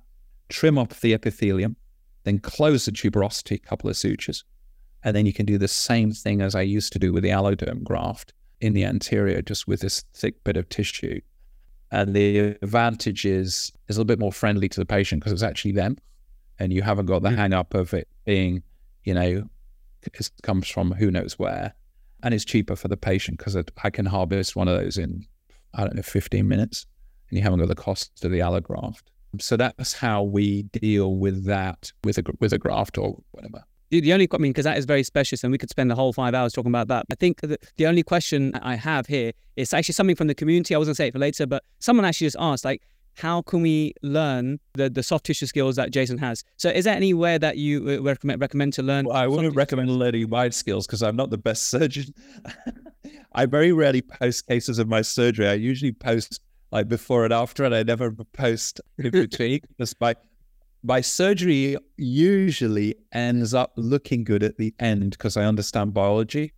trim off the epithelium, then close the tuberosity, couple of sutures. And then you can do the same thing as I used to do with the alloderm graft. in the anterior just with this thick bit of tissue. And the advantage is is a little bit more friendly to the patient because it's actually them, and you haven't got the mm. hang up of it being, you know, it comes from who knows where, and it's cheaper for the patient because I can harvest one of those in I don't know 15 minutes, and you haven't got the cost of the allograft. So that's how we deal with that with a with a graft or whatever. The only, I mean, because that is very specialist, and we could spend the whole five hours talking about that. I think the, the only question I have here is actually something from the community. I was going to say it for later, but someone actually just asked, like, how can we learn the, the soft tissue skills that Jason has? So, is there anywhere that you uh, recommend, recommend to learn? Well, I wouldn't recommend learning my skills because I'm not the best surgeon. I very rarely post cases of my surgery. I usually post like before and after, and I never post in between because my my surgery usually ends up looking good at the end because I understand biology.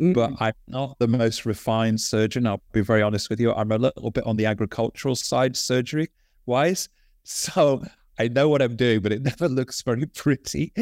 Mm-hmm. But I'm not the most refined surgeon. I'll be very honest with you. I'm a little bit on the agricultural side, surgery wise. So I know what I'm doing, but it never looks very pretty.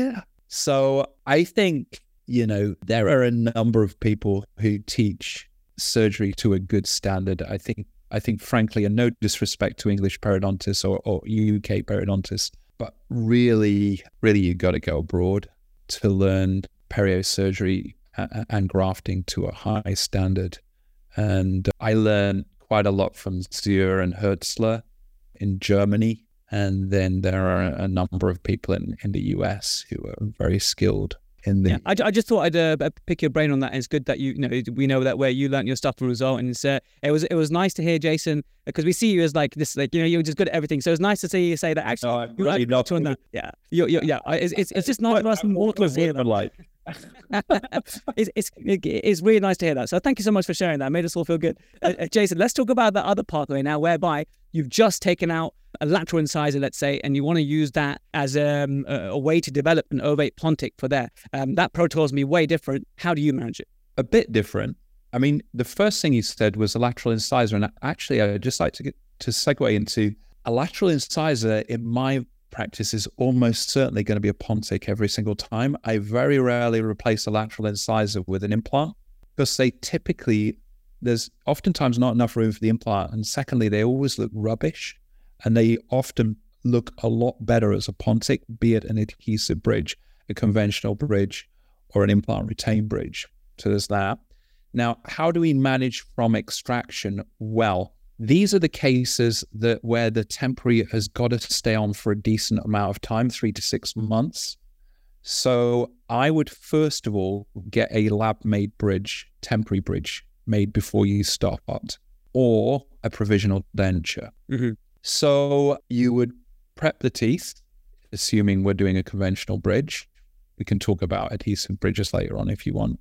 So I think, you know, there are a number of people who teach surgery to a good standard. I think I think, frankly, and no disrespect to English periodontists or, or UK periodontists, but really, really, you've got to go abroad to learn perio surgery and grafting to a high standard. And I learned quite a lot from Zuhr and Hürzeler in Germany. And then there are a number of people in, in the US who are very skilled in the. Yeah, I, I just thought I'd uh, pick your brain on that. And it's good that you, you know we know that where you learned your stuff from result, and uh, it was it was nice to hear Jason because we see you as like this, like you know you're just good at everything. So it's nice to see you say that actually. No, I'm really not. On that. Yeah, you're, you're, yeah. It's, it's, it's just nice for us mortals to hear that. Like. it's, it's it's really nice to hear that. So thank you so much for sharing that. It made us all feel good. Uh, uh, Jason, let's talk about the other pathway now, whereby you've just taken out a lateral incisor, let's say, and you want to use that as um, a, a, way to develop an ovate pontic for there. Um, that protocol is be way different. How do you manage it? A bit different. I mean, the first thing you said was a lateral incisor, and actually, I'd just like to get to segue into a lateral incisor. In my practice, is almost certainly going to be a pontic every single time. I very rarely replace a lateral incisor with an implant because they typically there's oftentimes not enough room for the implant, and secondly, they always look rubbish and they often look a lot better as a pontic, be it an adhesive bridge, a conventional bridge, or an implant retain bridge. So there's that. Now, how do we manage from extraction? Well, these are the cases that where the temporary has got to stay on for a decent amount of time, three to six months. So I would first of all get a lab made bridge, temporary bridge made before you start, or a provisional denture. Mm-hmm. So you would prep the teeth, assuming we're doing a conventional bridge. We can talk about adhesive bridges later on if you want.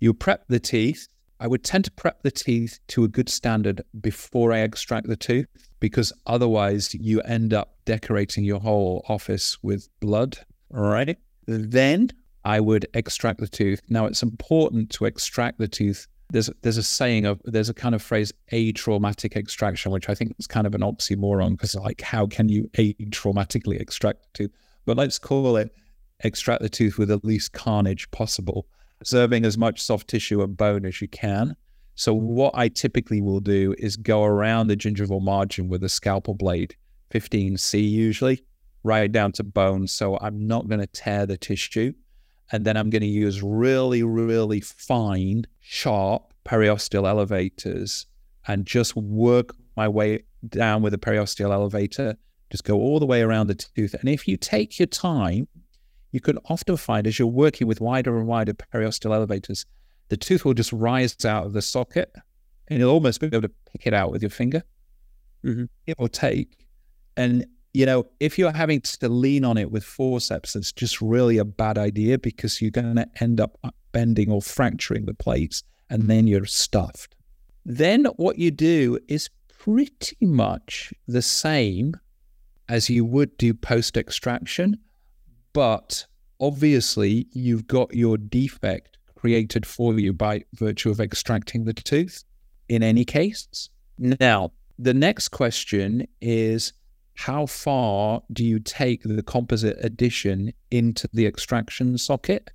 You prep the teeth. I would tend to prep the teeth to a good standard before I extract the tooth because otherwise you end up decorating your whole office with blood. All right. Then I would extract the tooth. Now it's important to extract the tooth there's there's a saying of there's a kind of phrase atraumatic extraction, which I think is kind of an oxymoron because like how can you atraumatically extract the tooth? But let's call it extract the tooth with the least carnage possible, preserving as much soft tissue and bone as you can. So what I typically will do is go around the gingival margin with a scalpel blade, 15C usually, right down to bone. So I'm not going to tear the tissue. And then I'm going to use really, really fine, sharp periosteal elevators and just work my way down with a periosteal elevator. Just go all the way around the tooth. And if you take your time, you can often find as you're working with wider and wider periosteal elevators, the tooth will just rise out of the socket and you'll almost be able to pick it out with your finger. Mm-hmm. It will take. And you know, if you're having to lean on it with forceps, it's just really a bad idea because you're going to end up bending or fracturing the plates and then you're stuffed. Then what you do is pretty much the same as you would do post extraction, but obviously you've got your defect created for you by virtue of extracting the tooth in any case. Now, the next question is how far do you take the composite addition into the extraction socket?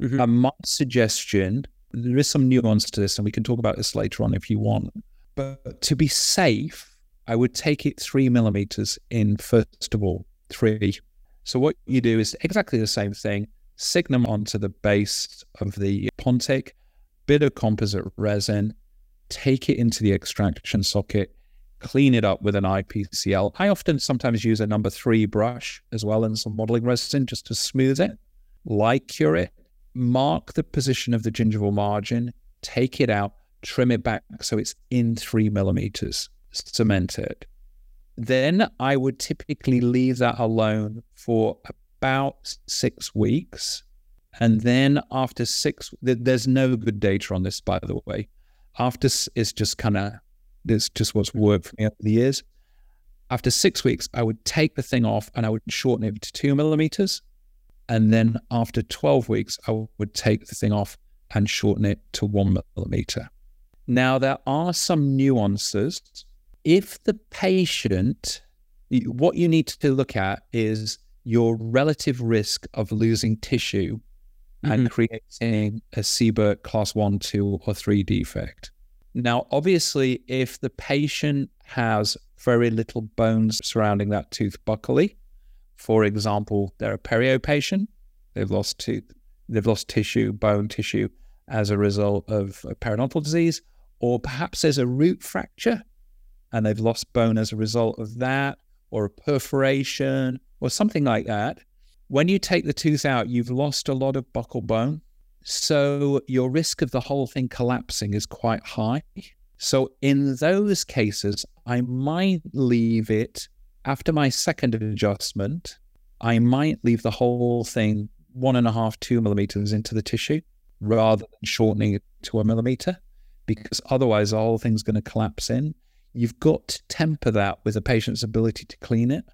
Mm-hmm. And my suggestion There is some nuance to this, and we can talk about this later on if you want. But to be safe, I would take it three millimeters in first of all, three. So what you do is exactly the same thing. Signum onto the base of the Pontic, bit of composite resin, take it into the extraction socket, clean it up with an IPCL. I often sometimes use a number three brush as well and some modeling resin just to smooth it, light cure it, mark the position of the gingival margin, take it out, trim it back so it's in three millimeters, cement it. Then I would typically leave that alone for about six weeks. And then after six, there's no good data on this, by the way. After it's just kind of, it's just what's worked for me over the years. After six weeks, I would take the thing off and I would shorten it to two millimeters. And then after 12 weeks, I would take the thing off and shorten it to one millimeter. Now, there are some nuances. If the patient, what you need to look at is your relative risk of losing tissue mm-hmm. and creating a Seibert class one, two, or three defect. Now, obviously, if the patient has very little bones surrounding that tooth buccally, for example, they're a perio patient, they've lost tooth, they've lost tissue, bone tissue as a result of a periodontal disease, or perhaps there's a root fracture and they've lost bone as a result of that, or a perforation, or something like that. When you take the tooth out, you've lost a lot of buccal bone. So your risk of the whole thing collapsing is quite high. So in those cases, I might leave it after my second adjustment. I might leave the whole thing one and a half, two millimeters into the tissue rather than shortening it to a millimeter because otherwise the whole thing's going to collapse in. You've got to temper that with a patient's ability to clean it.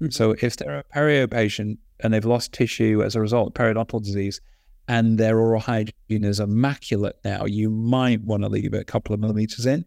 Mm-hmm. So if they're a perio patient and they've lost tissue as a result of periodontal disease and their oral hygiene is immaculate now, you might want to leave it a couple of millimeters in.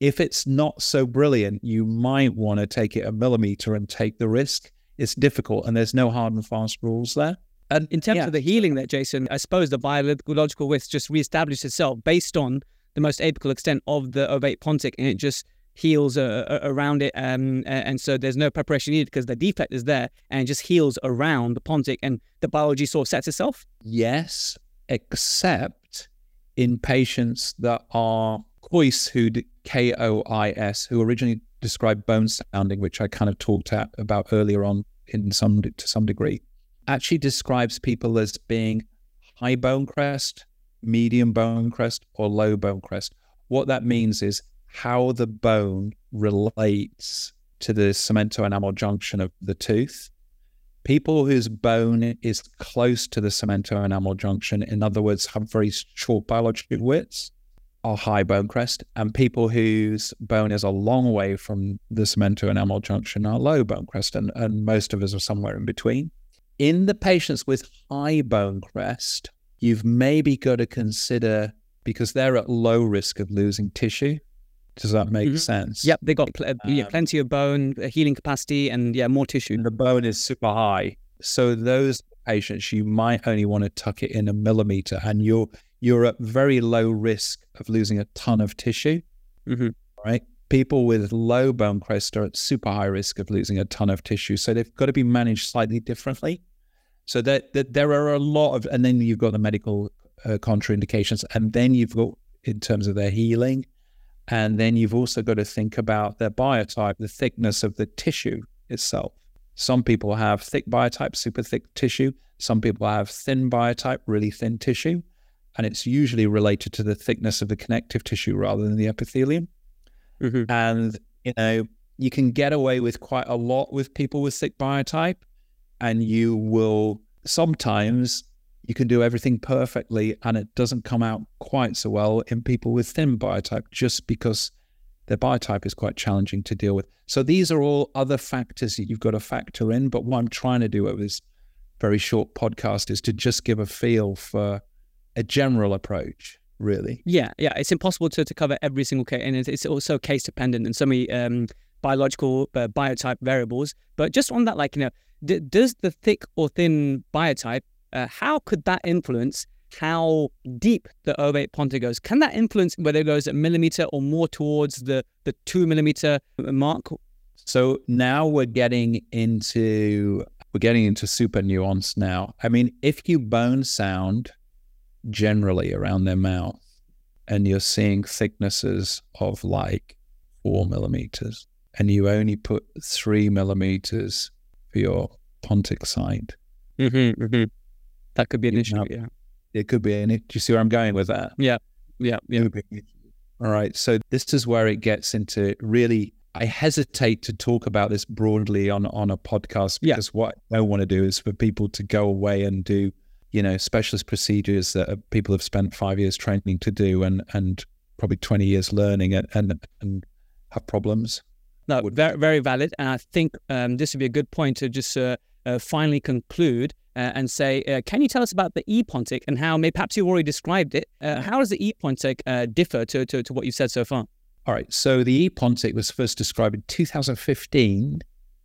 If it's not so brilliant, you might want to take it a millimeter and take the risk. It's difficult and there's no hard and fast rules there. And in terms yeah. of the healing there, Jason, I suppose the biological width just reestablished itself based on the most apical extent of the ovate pontic, and it just heals uh, uh, around it. Um, and so there's no preparation needed because the defect is there and just heals around the pontic, and the biology sort of sets itself. Yes, except in patients that are Kois, who K O I S, who originally described bone sounding, which I kind of talked about earlier on in some to some degree, actually describes people as being high bone crest, medium bone crest, or low bone crest. What that means is how the bone relates to the cemento enamel junction of the tooth. People whose bone is close to the cemento enamel junction, in other words, have very short biological widths, are high bone crest, and people whose bone is a long way from the cemento enamel junction are low bone crest, and, and most of us are somewhere in between. In the patients with high bone crest, you've maybe got to consider because they're at low risk of losing tissue. Does that make mm-hmm. sense? Yep, they got pl- uh, um, yeah, plenty of bone, uh, healing capacity, and yeah, more tissue. the bone is super high. So those patients, you might only want to tuck it in a millimeter, and you're you're at very low risk of losing a ton of tissue. Mm-hmm. Right? People with low bone crest are at super high risk of losing a ton of tissue. So they've got to be managed slightly differently. So that, that there are a lot of, and then you've got the medical uh, contraindications, and then you've got in terms of their healing, and then you've also got to think about their biotype, the thickness of the tissue itself. Some people have thick biotype, super thick tissue. Some people have thin biotype, really thin tissue. And it's usually related to the thickness of the connective tissue rather than the epithelium. Mm-hmm. And, you know, you can get away with quite a lot with people with thick biotype and you will sometimes you can do everything perfectly and it doesn't come out quite so well in people with thin biotype just because their biotype is quite challenging to deal with. So these are all other factors that you've got to factor in. But what I'm trying to do with this very short podcast is to just give a feel for a general approach really. Yeah, yeah. It's impossible to, to cover every single case, and it's also case dependent and so many um, biological uh, biotype variables. But just on that, like you know, d- does the thick or thin biotype, uh, how could that influence how deep the ovate pontic goes. Can that influence whether it goes a millimeter or more towards the, the two millimeter mark? So now we're getting into we're getting into super nuance now. I mean, if you bone sound generally around their mouth and you're seeing thicknesses of like four millimeters and you only put three millimeters for your pontic side. Mm-hmm, mm-hmm. That could be an issue. yeah. It could be an issue. Do you see where I'm going with that? Yeah. Yeah. Yeah. All right. So this is where it gets into really I hesitate to talk about this broadly on on a podcast because yeah. what I don't want to do is for people to go away and do, you know, specialist procedures that people have spent five years training to do and and probably twenty years learning it and and have problems. No, very very valid, and I think um, this would be a good point to just uh, uh, finally conclude uh, and say, uh, can you tell us about the e-pontic and how, maybe perhaps you've already described it, uh, how does the e-pontic uh, differ to, to, to what you've said so far? All right. So the e-pontic was first described in 2015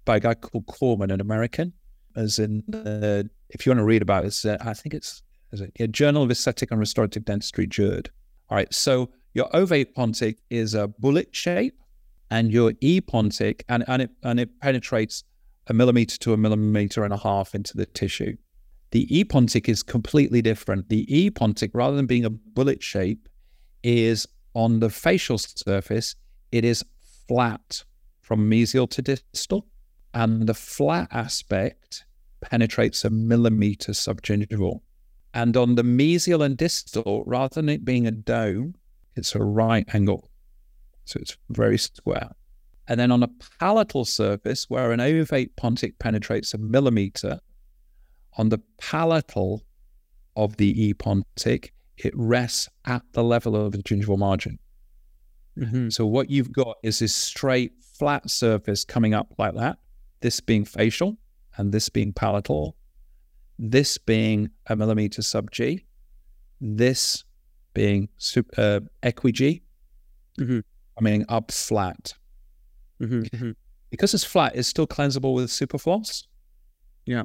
by a guy called Corman, an American. As in, uh, if you want to read about it, uh, I think it's a Journal of Aesthetic and Restorative Dentistry, JERD. All right. So your ovate pontic is a bullet shape, and your e-pontic, and, and, it, and it penetrates a millimeter to a millimeter and a half into the tissue. The e-pontic is completely different. The e-pontic, rather than being a bullet shape, is on the facial surface, it is flat from mesial to distal, and the flat aspect penetrates a millimeter subgingival. And on the mesial and distal, rather than it being a dome, it's a right angle. So it's very square. And then on a palatal surface, where an ovate pontic penetrates a millimeter, on the palatal of the e pontic, it rests at the level of the gingival margin. Mm-hmm. So what you've got is this straight, flat surface coming up like that. This being facial, and this being palatal. This being a millimeter sub G. This being super, uh, equi mm-hmm. coming up flat. Mm-hmm. mm-hmm. Because it's flat, it's still cleansable with superfloss. Yeah.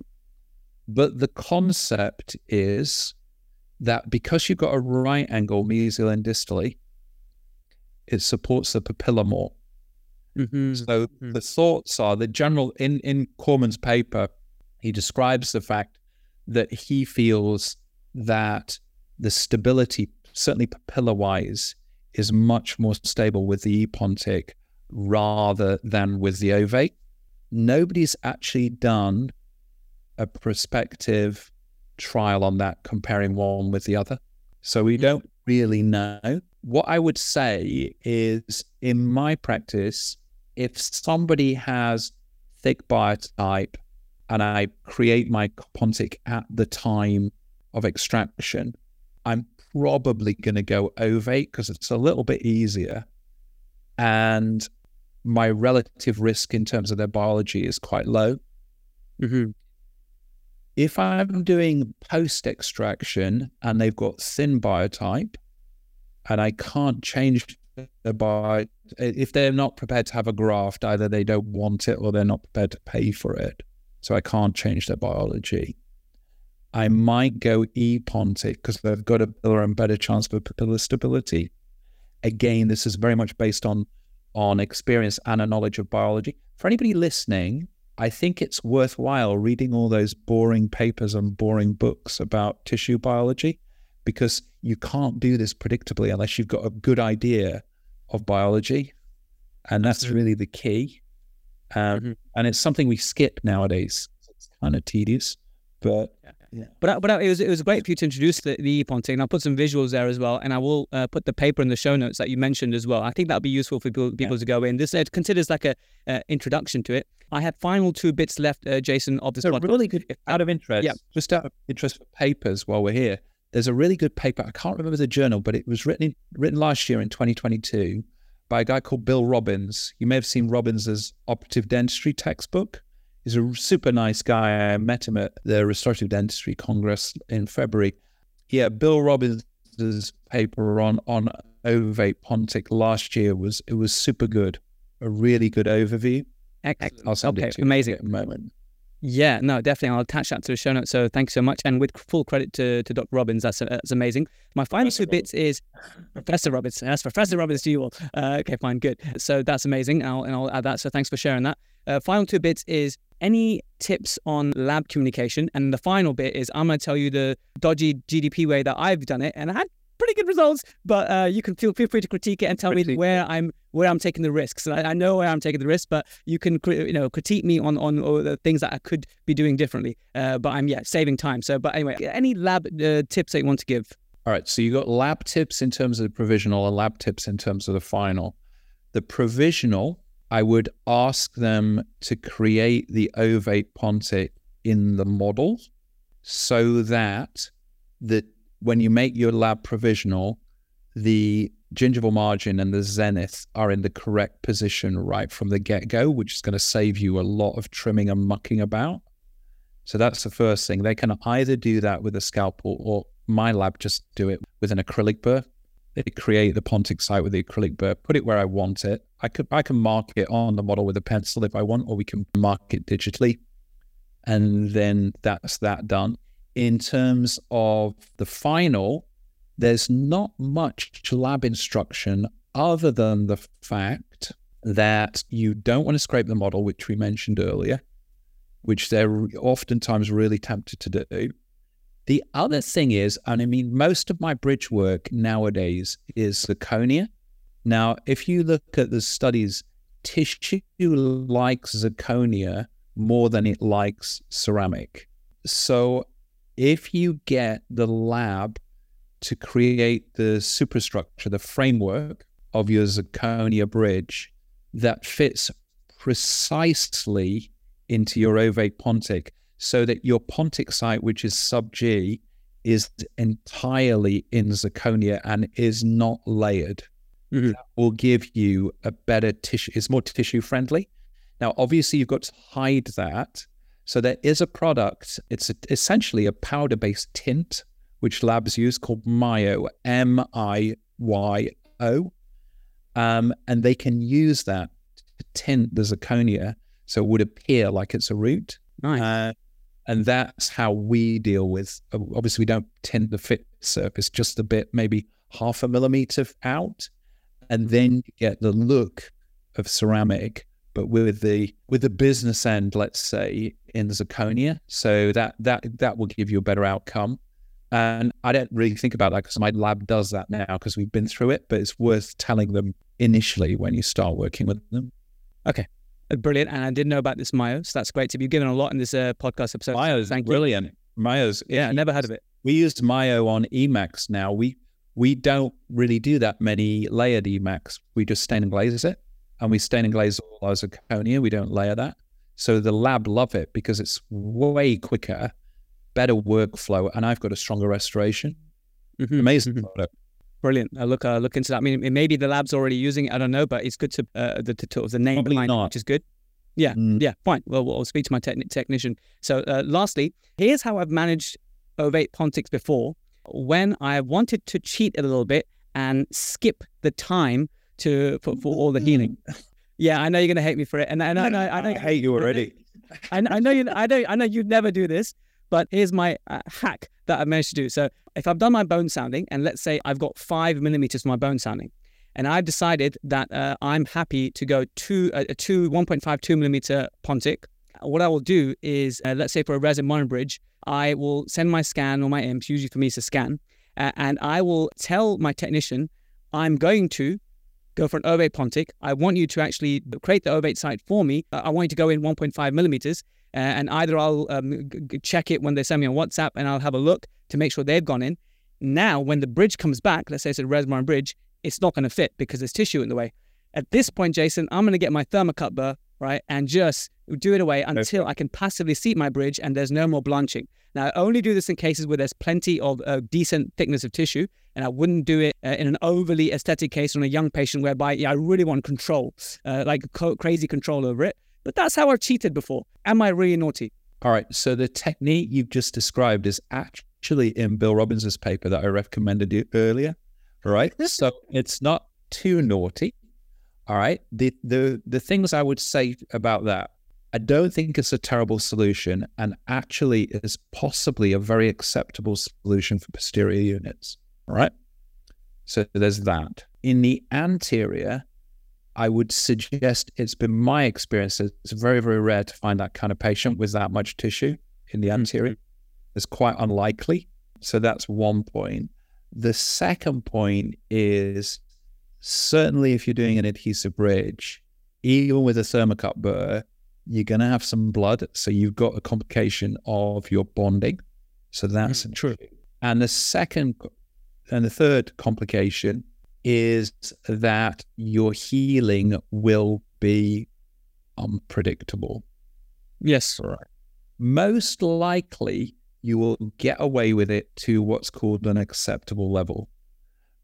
But the concept is that because you've got a right angle mesial and distally, it supports the papilla more. Mm-hmm. So mm-hmm. the thoughts are the general in in Corman's paper, he describes the fact that he feels that the stability, certainly papilla wise, is much more stable with the epontic rather than with the ovate. Nobody's actually done a prospective trial on that, comparing one with the other. So we mm-hmm. don't really know. What I would say is in my practice, if somebody has thick biotype and I create my pontic at the time of extraction, I'm probably going to go ovate because it's a little bit easier. And my relative risk in terms of their biology is quite low. Mm-hmm. If I'm doing post extraction and they've got thin biotype and I can't change the bio, if they're not prepared to have a graft, either they don't want it or they're not prepared to pay for it. So I can't change their biology. I might go e-pontic because they've got a better and better chance for papilla stability. Again, this is very much based on on experience and a knowledge of biology. For anybody listening, I think it's worthwhile reading all those boring papers and boring books about tissue biology because you can't do this predictably unless you've got a good idea of biology. And that's really the key. Um, mm-hmm. And it's something we skip nowadays. It's kind of tedious, but yeah. But but it was it was great for you to introduce the, the pontic, and I'll put some visuals there as well, and I will uh, put the paper in the show notes that you mentioned as well. I think that'll be useful for people, people yeah. to go in. This uh, considers like a uh, introduction to it. I have final two bits left, uh, Jason, of this. So really good. Out of interest, yeah. just out of interest for papers while we're here, there's a really good paper. I can't remember the journal, but it was written written last year in 2022 by a guy called Bill Robbins. You may have seen Robbins's operative dentistry textbook. He's a super nice guy. I met him at the Restorative Dentistry Congress in February. Yeah, Bill Robbins' paper on on ovate pontic last year was it was super good. A really good overview. Excellent. I'll send okay, it to amazing. you in a moment. Yeah, no, definitely. I'll attach that to the show notes. So thank you so much. And with full credit to, to Dr. Robbins, that's, that's amazing. My final two bits is Professor Robbins. That's Professor Robbins to you all. Uh, okay, fine, good. So that's amazing. I'll, and I'll add that. So thanks for sharing that. Uh, final two bits is any tips on lab communication? And the final bit is I'm going to tell you the dodgy GDP way that I've done it. And I had pretty good results, but uh, you can feel feel free to critique it and tell critique. me where I'm where I'm taking the risks. I, I, know where I'm taking the risks, but you can you know critique me on on the things that I could be doing differently. Uh, but I'm yeah saving time. So, but anyway, any lab uh, tips that you want to give? All right. So you got lab tips in terms of the provisional, and lab tips in terms of the final. The provisional, I would ask them to create the ovate pontic in the model so that the when you make your lab provisional, the gingival margin and the zenith are in the correct position right from the get go, which is going to save you a lot of trimming and mucking about. So that's the first thing. They can either do that with a scalpel or my lab just do it with an acrylic burr. They create the pontic site with the acrylic burr, put it where I want it. I could I can mark it on the model with a pencil if I want, or we can mark it digitally. And then that's that done in terms of the final, there's not much lab instruction other than the fact that you don't want to scrape the model, which we mentioned earlier, which they're oftentimes really tempted to do. The other thing is, and I mean, most of my bridge work nowadays is zirconia. Now, if you look at the studies, tissue likes zirconia more than it likes ceramic. So if you get the lab to create the superstructure, the framework of your zirconia bridge that fits precisely into your ovate pontic so that your pontic site, which is sub G, is entirely in zirconia and is not layered. Mm-hmm. That will give you a better tissue, it's more tissue friendly. Now, obviously, you've got to hide that so there is a product, it's a, essentially a powder based tint, which labs use called Miyo, M I Y O. Um, and they can use that to tint the zirconia so it would appear like it's a root. Nice. Uh, and that's how we deal with, obviously, we don't tint the fit surface, just a bit, maybe half a millimeter out. And then you get the look of ceramic but with the with the business end, let's say in zirconia, so that that that will give you a better outcome. And I don't really think about that because my lab does that now because we've been through it, but it's worth telling them initially when you start working with them. Okay. Uh, brilliant. And I didn't know about this Miyo. So that's great to be given a lot in this uh, podcast episode. Miyo's Thank brilliant. You. Miyo's. Yeah, I never heard of it. We used Miyo on e.max now. We we don't really do that many layered e.max. We just stain and glaze it and we stain and glaze all our zirconia. We don't layer that. So the lab love it because it's way quicker, better workflow, and I've got a stronger restoration. Mm-hmm. Amazing mm-hmm. product. Brilliant. I'll look, uh, look into that. I mean, maybe the lab's already using it. I don't know, but it's good to uh, the, to, the name Probably behind not. it, which is good. Yeah, mm. yeah, fine. Well, I'll speak to my technician. So, uh, lastly, here's how I've managed ovate pontics before. When I wanted to cheat a little bit and skip the time to for, for all the healing. Yeah, I know you're gonna hate me for it, and, and I, know I, know, I hate you already. I, I know you. I know. I know you'd never do this, but here's my uh, hack that I've managed to do. So if I've done my bone sounding, and let's say I've got five millimeters for my bone sounding, and I've decided that uh, I'm happy to go to a, a two 1.5 two millimeter pontic. What I will do is, uh, let's say for a resin mono bridge, I will send my scan or my IMPS. Usually for me, it's a scan, uh, and I will tell my technician I'm going to go for an ovate pontic. I want you to actually create the ovate site for me. Uh, I want you to go in 1.5 millimeters, uh, and either I'll um, g- check it when they send me on WhatsApp, and I'll have a look to make sure they've gone in. Now, when the bridge comes back, let's say it's a Resmar bridge, it's not going to fit because there's tissue in the way. At this point, Jason, I'm going to get my thermocut burr, right, and just do it away until I can passively seat my bridge and there's no more blanching. Now, I only do this in cases where there's plenty of uh, decent thickness of tissue, and I wouldn't do it uh, in an overly aesthetic case on a young patient whereby yeah, I really want control, uh, like co- crazy control over it. But that's how I've cheated before. Am I really naughty? All right. So the technique you've just described is actually in Bill Robbins's paper that I recommended you earlier. All right. so it's not too naughty. All right. The the the things I would say about that I don't think it's a terrible solution and actually is possibly a very acceptable solution for posterior units. All right. So there's that. In the anterior, I would suggest it's been my experience it's very, very rare to find that kind of patient with that much tissue in the anterior. It's quite unlikely. So that's one point. The second point is certainly if you're doing an adhesive bridge, even with a thermocut burr, you're going to have some blood. So you've got a complication of your bonding. So that's mm, true. And the second and the third complication is that your healing will be unpredictable. Yes. Right. Most likely, you will get away with it to what's called an acceptable level.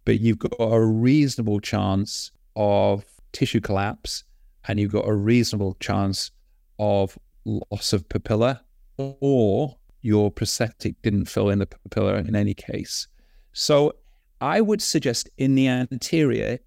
But you've got a reasonable chance of tissue collapse and you've got a reasonable chance of loss of papilla or your prosthetic didn't fill in the papilla in any case. So I would suggest in the anterior,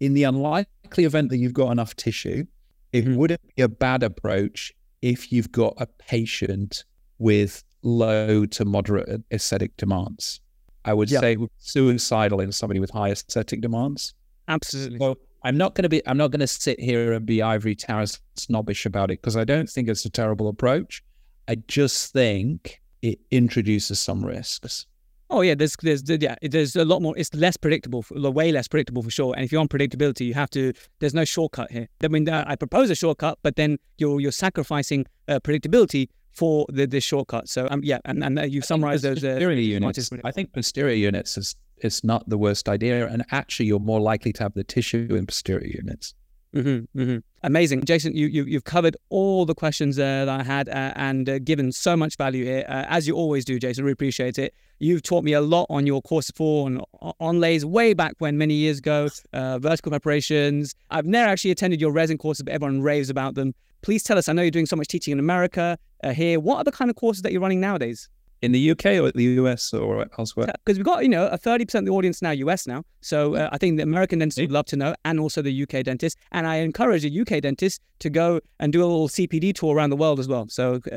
in the unlikely event that you've got enough tissue, it mm-hmm. wouldn't be a bad approach if you've got a patient with low to moderate aesthetic demands. I would say suicidal in somebody with high aesthetic demands. Absolutely. So I'm not going to be. I'm not going to sit here and be ivory tower snobbish about it because I don't think it's a terrible approach. I just think it introduces some risks. Oh yeah, there's there's yeah, there's a lot more. It's less predictable, way less predictable for sure. And if you're on predictability, you have to. There's no shortcut here. I mean, I propose a shortcut, but then you're you're sacrificing uh, predictability for the this shortcut. So um, yeah, and and uh, you summarise those uh, posterior units. I think posterior units is it's not the worst idea. And actually, you're more likely to have the tissue in posterior units. Mm-hmm, mm-hmm. Amazing, Jason. You, you have covered all the questions uh, that I had uh, and uh, given so much value here, uh, as you always do, Jason. Really appreciate it. You've taught me a lot on your course four on onlays way back when, many years ago. Uh, vertical preparations. I've never actually attended your resin courses, but everyone raves about them. Please tell us. I know you're doing so much teaching in America uh, here. What are the kind of courses that you're running nowadays? In the UK or the US or elsewhere? Because we've got, you know, a 30% of the audience now US now. So uh, I think the American dentists would love to know and also the UK dentist. And I encourage the UK dentist to go and do a little CPD tour around the world as well. So uh,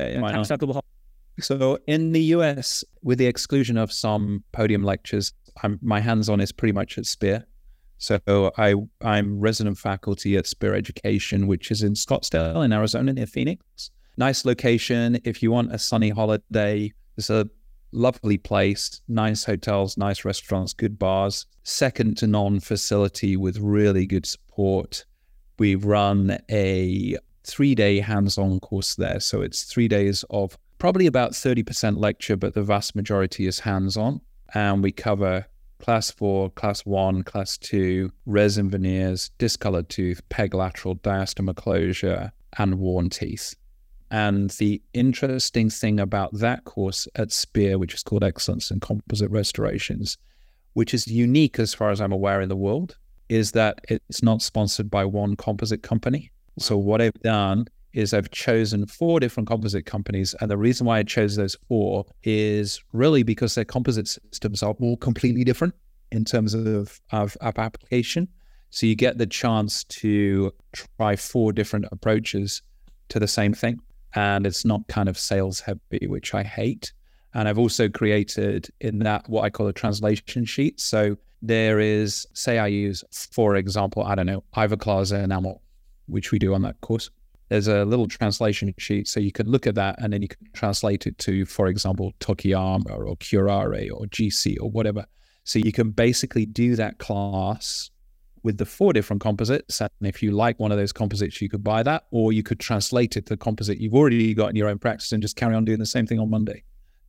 So in the US, with the exclusion of some podium lectures, I'm, my hands-on is pretty much at Spear. So I I'm resident faculty at Spear Education, which is in Scottsdale in Arizona near Phoenix. Nice location. If you want a sunny holiday, it's a lovely place, nice hotels, nice restaurants, good bars, second to none facility with really good support. We run a three day hands on course there. So it's three days of probably about 30% lecture, but the vast majority is hands on. And we cover class four, class one, class two, resin veneers, discolored tooth, peg lateral, diastema closure, and worn teeth. And the interesting thing about that course at Spear, which is called Excellence in Composite Restorations, which is unique as far as I'm aware in the world, is that it's not sponsored by one composite company. So what I've done is I've chosen four different composite companies. And the reason why I chose those four is really because their composite systems are all completely different in terms of, of, of application. So you get the chance to try four different approaches to the same thing and it's not kind of sales heavy, which I hate. And I've also created in that what I call a translation sheet. So there is, say, I use, for example, I don't know, Ivoclar enamel, which we do on that course. There's a little translation sheet. So you can look at that and then you can translate it to, for example, Tokuyama or Kuraray or GC or whatever. So you can basically do that class with the four different composites. And if you like one of those composites, you could buy that, or you could translate it to the composite you've already got in your own practice and just carry on doing the same thing on Monday.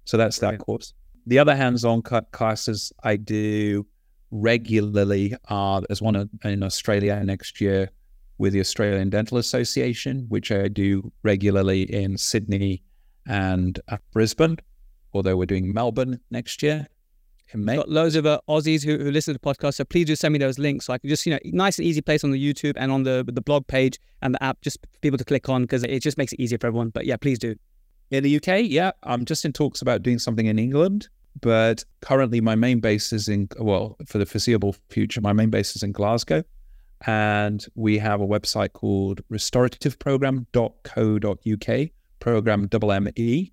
So that's that course. The other hands-on classes I do regularly are there's one in Australia next year with the Australian Dental Association, which I do regularly in Sydney and uh, Brisbane, although we're doing Melbourne next year mate. Got loads of uh, Aussies who, who listen to the podcast, so please do send me those links so I can just, you know, nice and easy place on the YouTube and on the the blog page and the app, just people to click on because it just makes it easier for everyone. But yeah, please do. In the UK, yeah, I'm just in talks about doing something in England, but currently my main base is in, well, for the foreseeable future, my main base is in Glasgow. And we have a website called restorativeprogramme.co.uk, program double M E.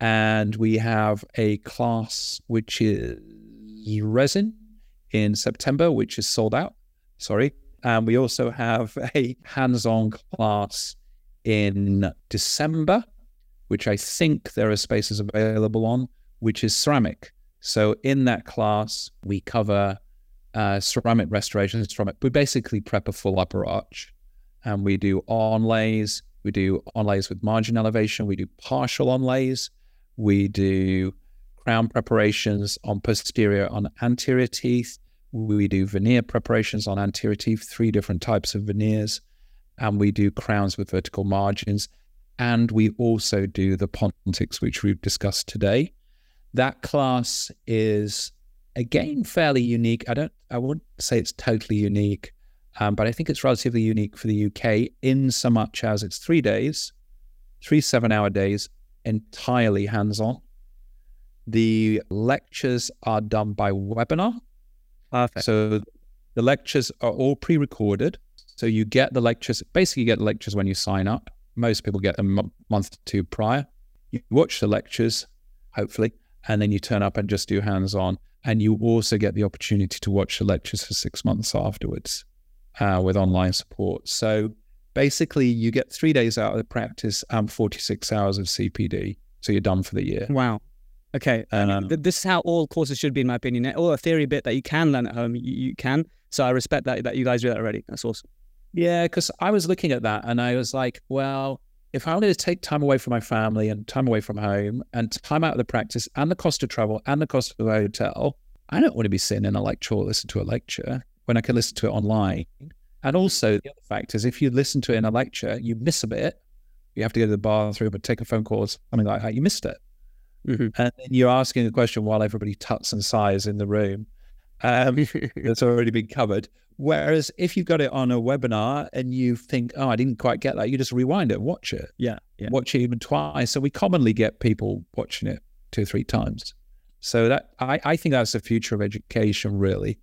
And we have a class which is resin in September, which is sold out. Sorry. And we also have a hands on class in December, which I think there are spaces available on, which is ceramic. So in that class, we cover uh, ceramic restorations. Ceramic. We basically prep a full upper arch, and we do onlays. We do onlays with margin elevation. We do partial onlays. We do crown preparations on posterior on anterior teeth. We do veneer preparations on anterior teeth, three different types of veneers, and we do crowns with vertical margins. And we also do the pontics, which we've discussed today. That class is again fairly unique. I don't, I wouldn't say it's totally unique, um, but I think it's relatively unique for the UK in so much as it's three days, three seven-hour days, entirely hands-on. The lectures are done by webinar. Perfect. So the lectures are all pre-recorded. So you get the lectures, basically you get the lectures when you sign up. Most people get them a month to two prior. You watch the lectures, hopefully, and then you turn up and just do hands-on. And you also get the opportunity to watch the lectures for six months afterwards uh, with online support. So basically, you get three days out of the practice and 46 hours of CPD. So you're done for the year. Wow. Okay. Um, this is how all courses should be, in my opinion. All a theory bit that you can learn at home, you, you can. So I respect that that you guys do that already. That's awesome. Yeah, because I was looking at that and I was like, well, if I wanted to take time away from my family and time away from home and time out of the practice and the cost of travel and the cost of a hotel, I don't want to be sitting in a lecture or listen to a lecture when I can listen to it online. And also, the other fact is if you listen to it in a lecture, you miss a bit. You have to go to the bathroom or take a phone call or something like that. You missed it. Mm-hmm. And you're asking a question while everybody tuts and sighs in the room. Um, that's already been covered. Whereas if you've got it on a webinar and you think, oh, I didn't quite get that, you just rewind it, watch it. Yeah. yeah. Watch it even twice. So we commonly get people watching it two or three times. So that I, I think that's the future of education, really.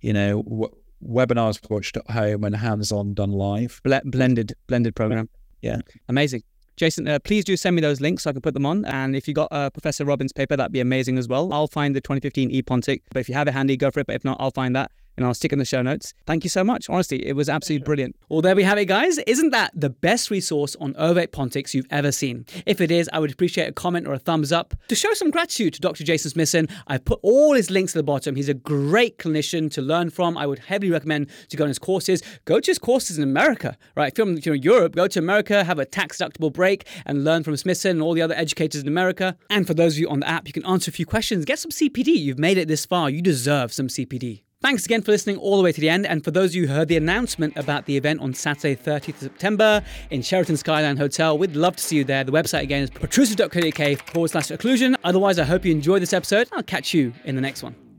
You know, w- webinars watched at home and hands-on done live. blended, blended program. Yeah. Amazing. Jason, uh, please do send me those links so I can put them on. And if you got uh, Professor Robbins' paper, that'd be amazing as well. I'll find the 2015 ePontic, but if you have it handy, go for it. But if not, I'll find that and I'll stick in the show notes. Thank you so much. Honestly, it was absolutely brilliant. Well, there we have it, guys. Isn't that the best resource on ovate pontics you've ever seen? If it is, I would appreciate a comment or a thumbs up. To show some gratitude to Dr. Jason Smithson, I've put all his links at the bottom. He's a great clinician to learn from. I would heavily recommend to go on his courses. Go to his courses in America, right? If you're in Europe, go to America, have a tax deductible break, and learn from Smithson and all the other educators in America. And for those of you on the app, you can answer a few questions, get some CPD. You've made it this far. You deserve some CPD. Thanks again for listening all the way to the end. And for those of you who heard the announcement about the event on Saturday, 30th September in Sheraton Skyline Hotel, we'd love to see you there. The website again is protrusive.co.uk forward slash occlusion. Otherwise, I hope you enjoyed this episode. I'll catch you in the next one.